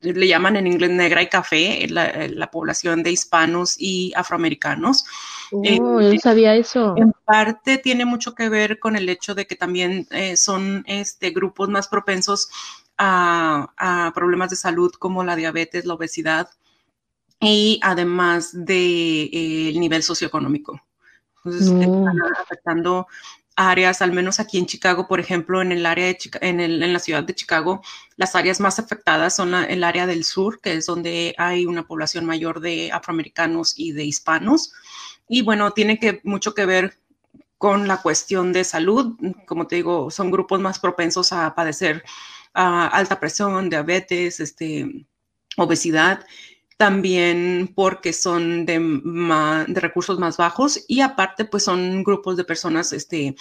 le llaman en inglés negra y café, la, la población de hispanos y afroamericanos. Oh, eh, sabía eso. En parte tiene mucho que ver con el hecho de que también eh, son este, grupos más propensos a, a, problemas de salud como la diabetes, la obesidad. y además del de, eh, nivel socioeconómico. Entonces, Mm. están afectando áreas, al menos aquí en Chicago, por ejemplo, en el área de Chica- en, el- en la ciudad de Chicago, las áreas más afectadas son la- el área del sur, que es donde hay una población mayor de afroamericanos y de hispanos. Y bueno, tiene que, mucho que ver con la cuestión de salud. Como te digo, son grupos más propensos a padecer ah, alta presión, diabetes, este, obesidad también porque son de, ma- de recursos más bajos y aparte pues son grupos de personas, este,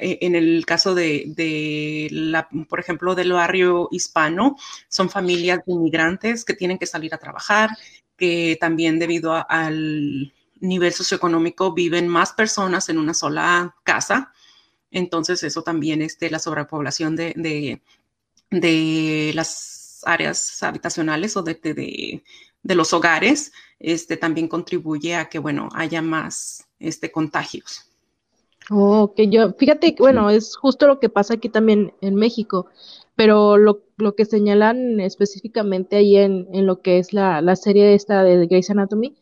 e- en el caso de, de la, por ejemplo, del barrio hispano, son familias de inmigrantes que tienen que salir a trabajar, que también debido al nivel socioeconómico viven más personas en una sola casa. Entonces eso también, este, la sobrepoblación de, de, las áreas habitacionales o de, de, de, los hogares, este, también contribuye a que, bueno, haya más este, contagios. Oh, que yo, fíjate, bueno, es justo lo que pasa aquí también en México, pero lo, lo que señalan específicamente ahí en, en lo que es la, la serie esta de Grey's Anatomy,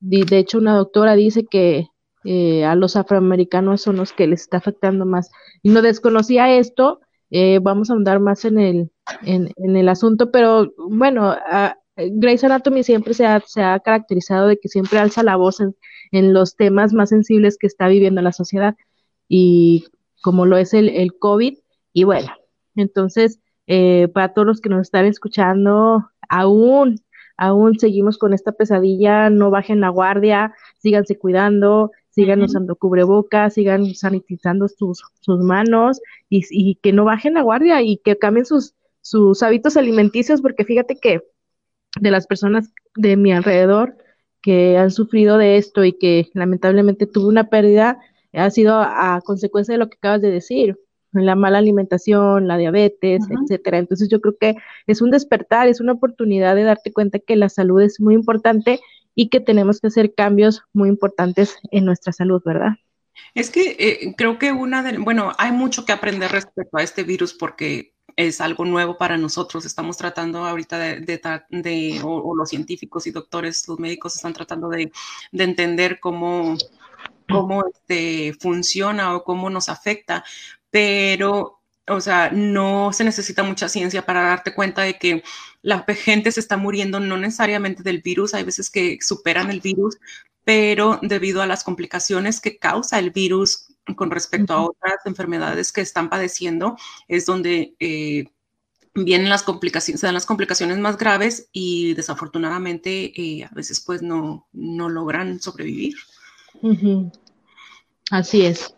de, hecho una doctora dice que eh, a los afroamericanos son los que les está afectando más. Y no desconocía esto, eh, vamos a andar más en el, en, en el asunto, pero bueno, a, Grey's Anatomy siempre se ha, se ha caracterizado de que siempre alza la voz en, en los temas más sensibles que está viviendo la sociedad y como lo es el, el COVID. Y bueno, entonces, eh, para todos los que nos están escuchando, aún, aún seguimos con esta pesadilla, no bajen la guardia, síganse cuidando, sigan usando cubrebocas, sigan sanitizando sus, sus manos y, y que no bajen la guardia y que cambien sus, sus hábitos alimenticios, porque fíjate que de las personas de mi alrededor que han sufrido de esto y que lamentablemente tuvo una pérdida, ha sido a consecuencia de lo que acabas de decir, la mala alimentación, la diabetes, etcétera. Entonces yo creo que es un despertar, es una oportunidad de darte cuenta que la salud es muy importante y que tenemos que hacer cambios muy importantes en nuestra salud, ¿verdad? Es que eh, creo que una de, bueno, hay mucho que aprender respecto a este virus porque es algo nuevo para nosotros. Estamos tratando ahorita de, de, de o, o, los científicos y doctores, los médicos están tratando de, de entender cómo, cómo este, funciona o cómo nos afecta, pero, o sea, no se necesita mucha ciencia para darte cuenta de que la gente se está muriendo no necesariamente del virus, hay veces que superan el virus, pero debido a las complicaciones que causa el virus con respecto a otras enfermedades que están padeciendo, es donde eh, vienen las complicaciones, se dan las complicaciones más graves y desafortunadamente eh, a veces pues no, no logran sobrevivir. Uh -huh. Así es.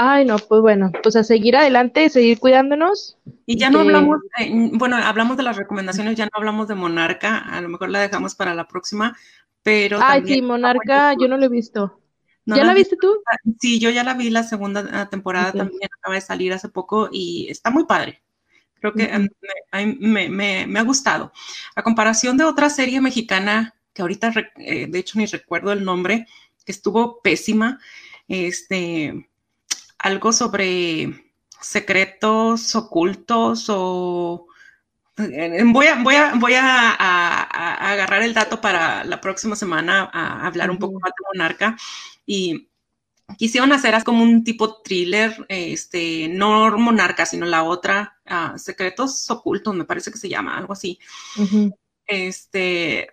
Ay, no, pues bueno, pues a seguir adelante, seguir cuidándonos. Y ya no que... hablamos, eh, bueno, hablamos de las recomendaciones, ya no hablamos de Monarca, a lo mejor la dejamos para la próxima, pero... Ay, sí, Monarca, yo no lo he visto. ¿No ¿Ya la, viste tú? Sí, yo ya la vi la segunda temporada okay. también, acaba de salir hace poco y está muy padre. Creo que -huh. me, me, me, ha gustado. A comparación de otra serie mexicana, que ahorita eh, de hecho ni recuerdo el nombre, que estuvo pésima, este, algo sobre secretos ocultos o voy a, voy a, voy a, agarrar el dato para la próxima semana a hablar un poco más de Monarca y quisieron hacer como un tipo thriller, este, no Monarca, sino la otra, uh, Secretos Ocultos, me parece que se llama, algo así. Uh -huh. Este,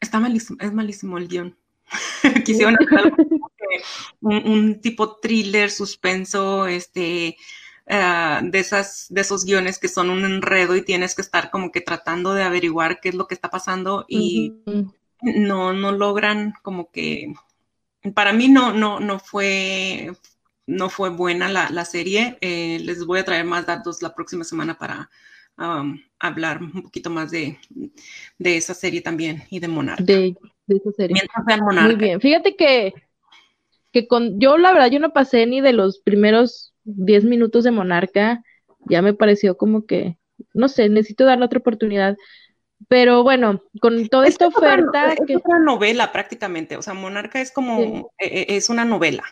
está malísimo, es malísimo el guion. quisieron hacer algo un, un, tipo thriller, suspenso, este, uh, de, esas, de esos guiones que son un enredo y tienes que estar como que tratando de averiguar qué es lo que está pasando y uh -huh. no, no logran como que, para mí no, no, no fue, no fue buena la, la serie. Eh, les voy a traer más datos la próxima semana para um, hablar un poquito más de, de, esa serie también y de Monarca. De, de esa serie. Monarca. Muy bien. Fíjate que que con, yo la verdad yo no pasé ni de los primeros 10 minutos de Monarca, ya me pareció como que, no sé, necesito darle otra oportunidad. Pero bueno, con toda es esta oferta... Es que... otra novela prácticamente, o sea, Monarca es como, sí. eh, es una novela,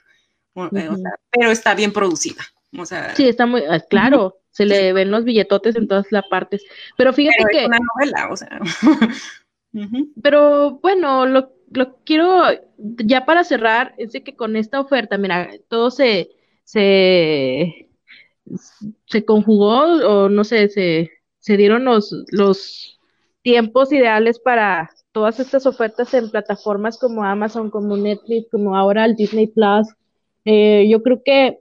uh -huh. o sea, pero está bien producida. O sea, sí, está muy, claro, uh -huh. se le ven los billetotes en todas las partes. Pero fíjate pero que... Es una novela, o sea. Pero bueno, lo, lo quiero, ya para cerrar, es de que con esta oferta, mira, todo se, se, se conjugó, o no sé, se, se dieron los, los tiempos ideales para todas estas ofertas en plataformas como Amazon, como Netflix, como ahora el Disney Plus. Eh, yo creo que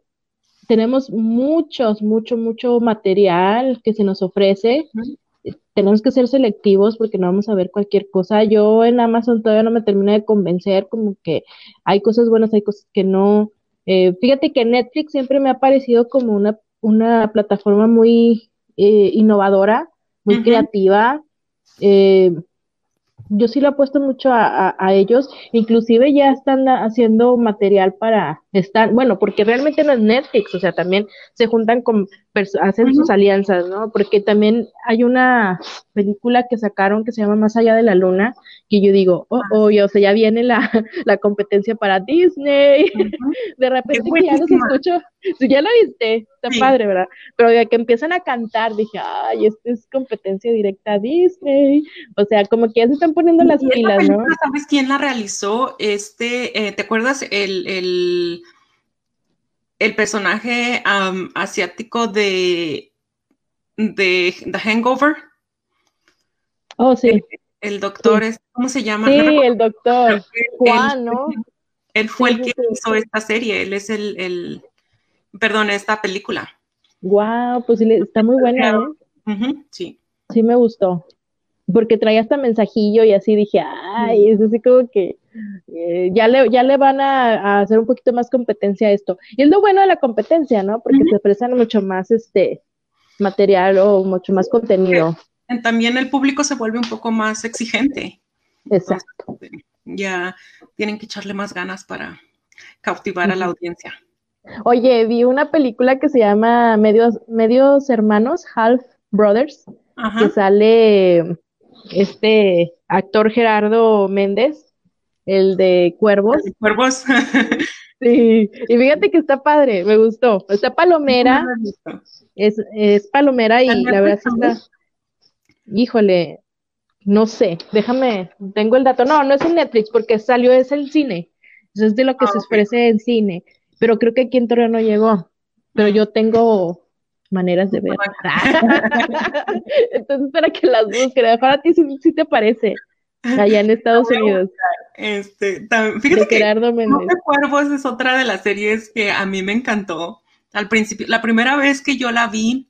tenemos muchos, mucho, mucho material que se nos ofrece. Tenemos que ser selectivos porque no vamos a ver cualquier cosa. Yo en Amazon todavía no me termino de convencer, como que hay cosas buenas, hay cosas que no. Eh, fíjate que Netflix siempre me ha parecido como una, una plataforma muy eh, innovadora, muy creativa. Eh, yo sí le apuesto mucho a, a, ellos, inclusive ya están haciendo material para estar, bueno, porque realmente no es Netflix, o sea, también se juntan con, hacen sus alianzas, ¿no? Porque también hay una película que sacaron que se llama Más allá de la luna, que yo digo, oh, oh, o sea, ya viene la, la competencia para Disney, de repente ya los escucho, ya la viste, está padre, ¿verdad? Pero ya que empiezan a cantar, dije, ay, esto es competencia directa a Disney, o sea, como que ya se están poniendo las pilas, ¿no? ¿Sabes quién la realizó? Este, eh, ¿te acuerdas el, el, el personaje um, asiático de, de The Hangover? Oh, sí. El, doctor, es, ¿cómo se llama? Sí, el doctor. Juan, ¿no? Él fue el que hizo esta serie, él es el, perdón, esta película. Wow, pues está muy buena, ¿eh? sí. Sí me gustó porque traía hasta mensajillo y así dije, ay, es así como que eh, ya, le, ya le van a, hacer un poquito más competencia a esto. Y es lo bueno de la competencia, ¿no? Porque se ofrecen mucho más este material o mucho más contenido. También el público se vuelve un poco más exigente. Exacto. ya tienen que echarle más ganas para cautivar a la audiencia. Oye, vi una película que se llama Medios, Medios Hermanos, Half Brothers, que sale este actor Gerardo Méndez, el de Cuervos. Cuervos. sí, y fíjate que está padre, me gustó. Está Palomera, es, es Palomera y la verdad está, híjole, no sé, déjame, tengo el dato. No, no es en Netflix porque salió, es el cine. Eso es de lo que ah, se ofrece en cine. Pero creo que aquí en Torreón no llegó. Pero yo tengo maneras de ver. Entonces, para que las busques, para ti si, te parece, allá en Estados Unidos. Este, fíjate que No te Cuervos es otra de las series que a mí me encantó. Al principio, la primera vez que yo la vi,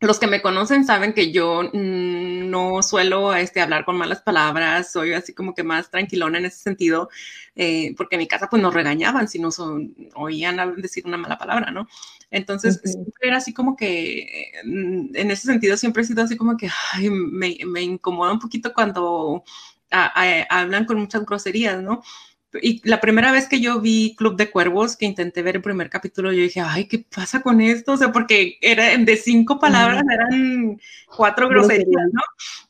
los que me conocen saben que yo mm, no suelo este, hablar con malas palabras, soy así como que más tranquilona en ese sentido, eh, porque en mi casa pues nos regañaban si nos oían decir una mala palabra, ¿no? Entonces, siempre era así como que, mm, en ese sentido, siempre he sido así como que me, me, incomoda un poquito cuando hablan con muchas groserías, ¿no? Y la primera vez que yo vi Club de Cuervos, que intenté ver el primer capítulo, yo dije, ay, ¿qué pasa con esto? O sea, porque era de cinco palabras, eran cuatro groserías, ¿no?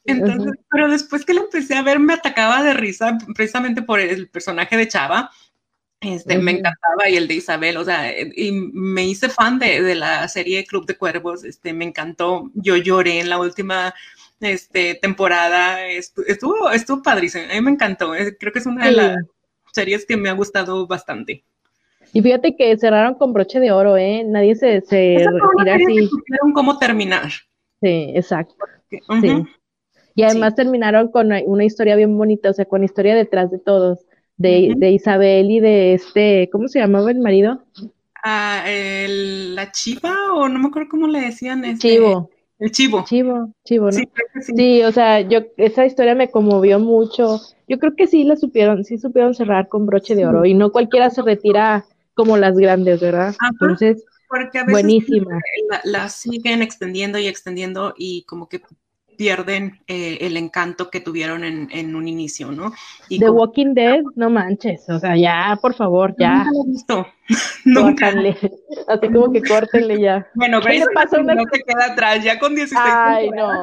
Entonces, pero después que lo empecé a ver, me atacaba de risa, precisamente por el personaje de Chava. Este, Me encantaba y el de Isabel, o sea, y me hice fan de, de, la serie Club de Cuervos, este, me encantó, yo lloré en la última este, temporada, estuvo, estuvo padrísimo, a mí me encantó, creo que es una de las series que me ha gustado bastante. Y fíjate que cerraron con broche de oro, ¿eh? Nadie se, se retira así. cómo terminar. Sí, exacto. sí. Y además terminaron con una historia bien bonita, o sea, con historia detrás de todos, de, de Isabel y de este, ¿cómo se llamaba el marido? Ah, el, la chiva, o no me acuerdo cómo le decían. Este, Chivo. El chivo. Chivo, chivo, ¿no? Sí, sí. o sea, yo, esa historia me conmovió mucho. Yo creo que sí la supieron, sí supieron cerrar con broche de oro y no cualquiera se retira como las grandes, ¿verdad? Entonces, buenísima. La, siguen extendiendo y extendiendo y como que pierden eh, el encanto que tuvieron en, un inicio, ¿no? Y The Walking Dead, no manches, o sea, ya, por favor, ya. Nunca lo he visto. Nunca. Así como que córtenle ya. Bueno, Grace Anatomy no te queda atrás, ya con 16 Ay, no. No,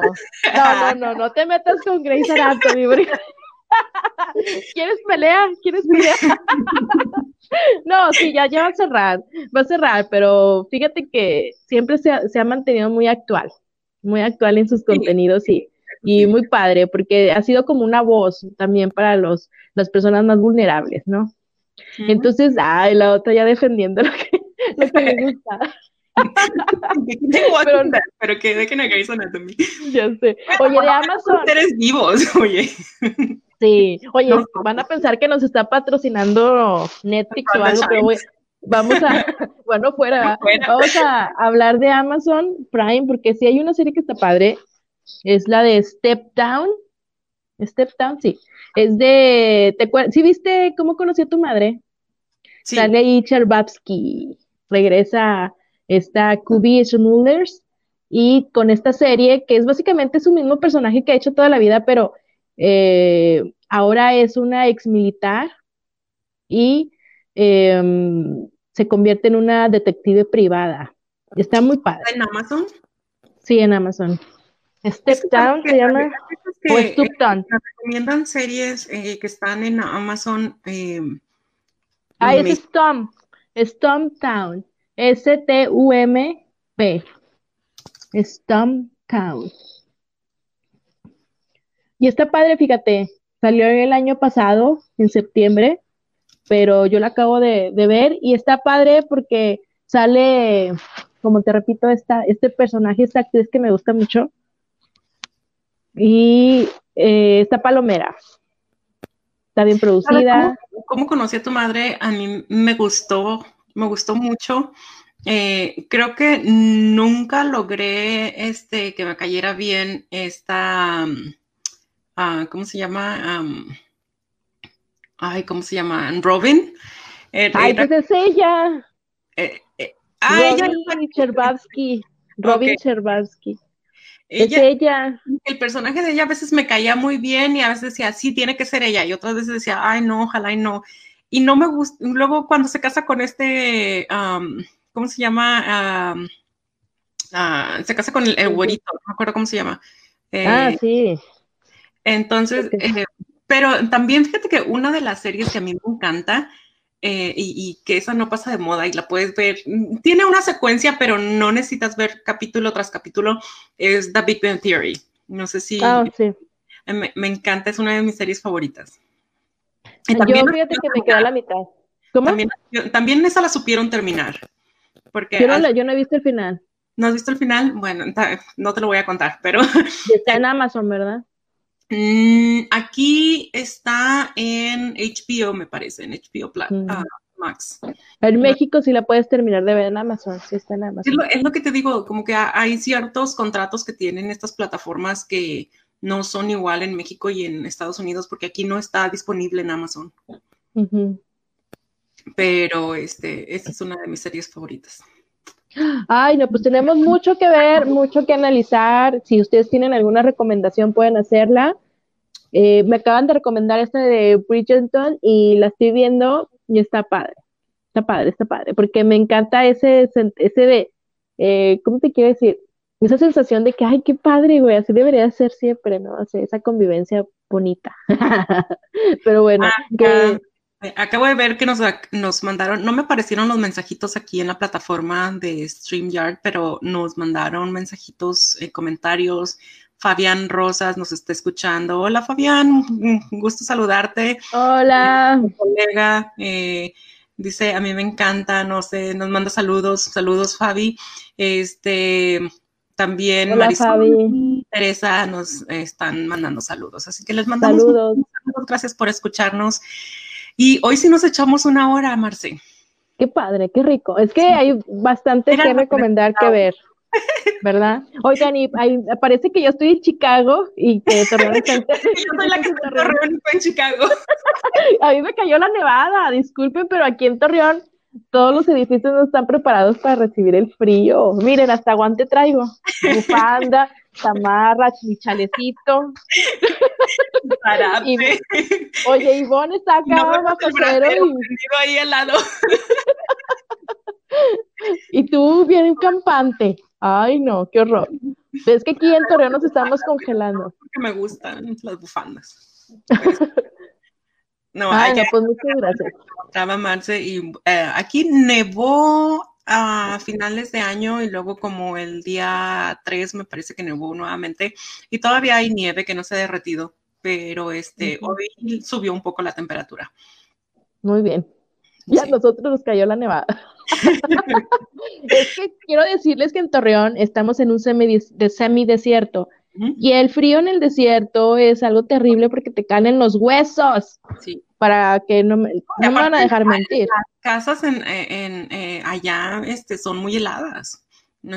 no, no, no te metas con Grace Anatomy, ¿Quieres pelea? ¿Quieres pelea? no, sí, ya, ya va a cerrar, va a cerrar, pero fíjate que siempre se ha, se ha mantenido muy actual, muy actual en sus contenidos y y muy padre, porque ha sido como una voz también para los, las personas más vulnerables, ¿no? Entonces, ay, la otra ya defendiendo lo que, lo que me gusta. pero, pero que dejen a Grey's Anatomy. Ya sé. Oye, de Amazon. Seres vivos, oye. Sí, oye, van a pensar que nos está patrocinando Netflix o algo, pero vamos a, bueno, fuera, vamos a hablar de Amazon Prime, porque si hay una serie que está padre, es la de Step Down. Step Down, sí. Es de, ¿te ¿Sí viste cómo conocí a tu madre? Sí. Sale ahí Cherbabsky, regresa esta Kubi Schmullers y con esta serie que es básicamente su mismo personaje que ha hecho toda la vida, pero eh, ahora es una ex militar y em, se convierte en una detective privada. Está muy padre. ¿En Amazon? Sí, en Amazon. Step Down se llama. o Step Down. Me recomiendan series eh, que están en Amazon. Eh, ah, es Stomp. Stomp Town. S-T-U-M-P. Stomp Town. Y está padre, fíjate. Salió el año pasado, en septiembre, pero yo la acabo de, ver y está padre porque sale, como te repito, esta, este personaje, esta actriz que me gusta mucho, y eh, está Palomera. Está bien producida. ¿Cómo, conocí a tu madre? A mí me gustó, me gustó mucho. Eh, creo que nunca logré este, que me cayera bien esta, uh, ¿cómo se llama? Ay, ¿cómo se llama? Robin. Eh, ay, pues es ella. Eh, ah, Robin Cherbatsky. Robin okay. es ella. El personaje de ella a veces me caía muy bien y a veces decía, sí, tiene que ser ella. Y otras veces decía, ay, no, ojalá y no. Y no me gusta. Luego, cuando se casa con este, ¿cómo se llama? Uh, se casa con el, güerito, no me acuerdo cómo se llama. ah, sí. Entonces, eh, pero también fíjate que una de las series que a mí me encanta eh, y, que esa no pasa de moda y la puedes ver, tiene una secuencia, pero no necesitas ver capítulo tras capítulo, es The Big Bang Theory. No sé si... Ah, sí. me, encanta, es una de mis series favoritas. Y también, yo fíjate que me queda la mitad. ¿Cómo? También, esa la supieron terminar. Porque yo no, yo no he visto el final. ¿No has visto el final? Bueno, no te lo voy a contar, pero... Está en Amazon, ¿verdad? Mm, aquí está en HBO, me parece, en HBO mm. ah, Max. En México sí la puedes terminar de ver en Amazon, sí está en Amazon. Es lo, que te digo, como que hay ciertos contratos que tienen estas plataformas que no son igual en México y en Estados Unidos, porque aquí no está disponible en Amazon. Pero este, esta es una de mis series favoritas. Ay, no, pues tenemos mucho que ver, mucho que analizar. Si ustedes tienen alguna recomendación, pueden hacerla. Eh, me acaban de recomendar esta de Bridgerton y la estoy viendo y está padre. Está padre, está padre, porque me encanta ese, ese de, eh, ¿cómo te quiero decir? Esa sensación de que, ay, qué padre, güey, así debería ser siempre, ¿no? O esa convivencia bonita. Pero bueno, ah, que acabo de ver que nos, nos, mandaron, no me aparecieron los mensajitos aquí en la plataforma de StreamYard, pero nos mandaron mensajitos, eh, comentarios. Fabián Rosas nos está escuchando. Hola Fabián, un gusto saludarte. Hola. colega eh, dice, a mí me encanta, no sé, nos manda saludos, saludos Fabi. Este, también Marisol Teresa nos están mandando saludos, así que les mandamos saludos. Gracias por escucharnos. Y hoy sí nos echamos una hora, Marce. Qué padre, qué rico. Es que hay bastante que recomendar que ver, ¿verdad? Oigan, y parece que yo estoy en Chicago y que Torreón está en... Yo soy la que está en Torreón en Chicago. A mí me cayó la nevada, disculpen, pero aquí en Torreón todos los edificios no están preparados para recibir el frío. Miren, hasta guante traigo. Bufanda, chamarra, chichalecito. y, oye, Ivonne está acá bajo cero. Y... ahí al lado. y tú bien campante. Ay, no, qué horror. Es que aquí en Torreón nos estamos congelando. Porque me gustan las bufandas. No, Ay, no, pues muchas gracias. Estaba Marce y eh, aquí nevó a finales de año y luego como el día 3 me parece que nevó nuevamente y todavía hay nieve que no se ha derretido, pero este, hoy subió un poco la temperatura. Muy bien. Ya a nosotros nos cayó la nevada. es que quiero decirles que en Torreón estamos en un semidesierto y el frío en el desierto es algo terrible porque te caen los huesos. Sí. Para que no me, no me van a dejar mentir. Las casas en, en, eh, allá este, son muy heladas.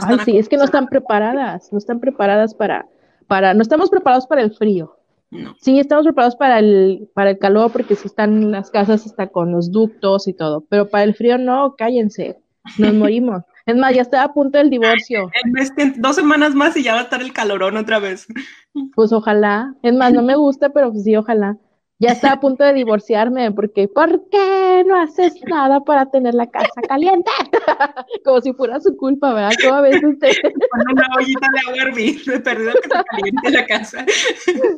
Ay, sí, es que no están preparadas, no están preparadas para, para, no estamos preparados para el frío. No. Sí, estamos preparados para el, para el calor porque si están las casas está con los ductos y todo, pero para el frío no, cállense, nos morimos. Es más, ya está a punto del divorcio. dos semanas más y ya va a estar el calorón otra vez. Pues ojalá. Es más, no me gusta, pero pues sí, ojalá. Ya está a punto de divorciarme porque ¿por qué no haces nada para tener la casa caliente? Como si fuera su culpa, ¿verdad? Como a veces usted... una ollita de agua me perdí que se caliente la casa.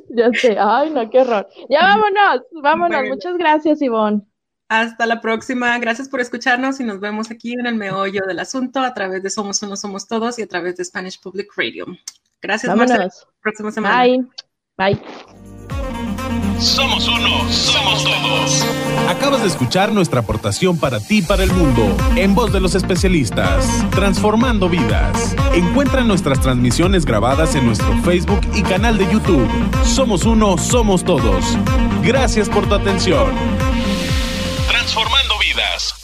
ya sé, ay no, qué horror. Ya vámonos, vámonos. Muchas gracias, Ivonne. Hasta la próxima. Gracias por escucharnos y nos vemos aquí en el meollo del asunto a través de Somos Uno, Somos Todos y a través de Spanish Public Radio. Gracias, Marcela. Próxima semana. Bye. Bye. Somos uno, somos todos. Acabas de escuchar nuestra aportación para ti, para el mundo, en voz de los especialistas, transformando vidas. Encuentra nuestras transmisiones grabadas en nuestro Facebook y canal de YouTube. Somos uno, somos todos. Gracias por tu atención. Transformando vidas.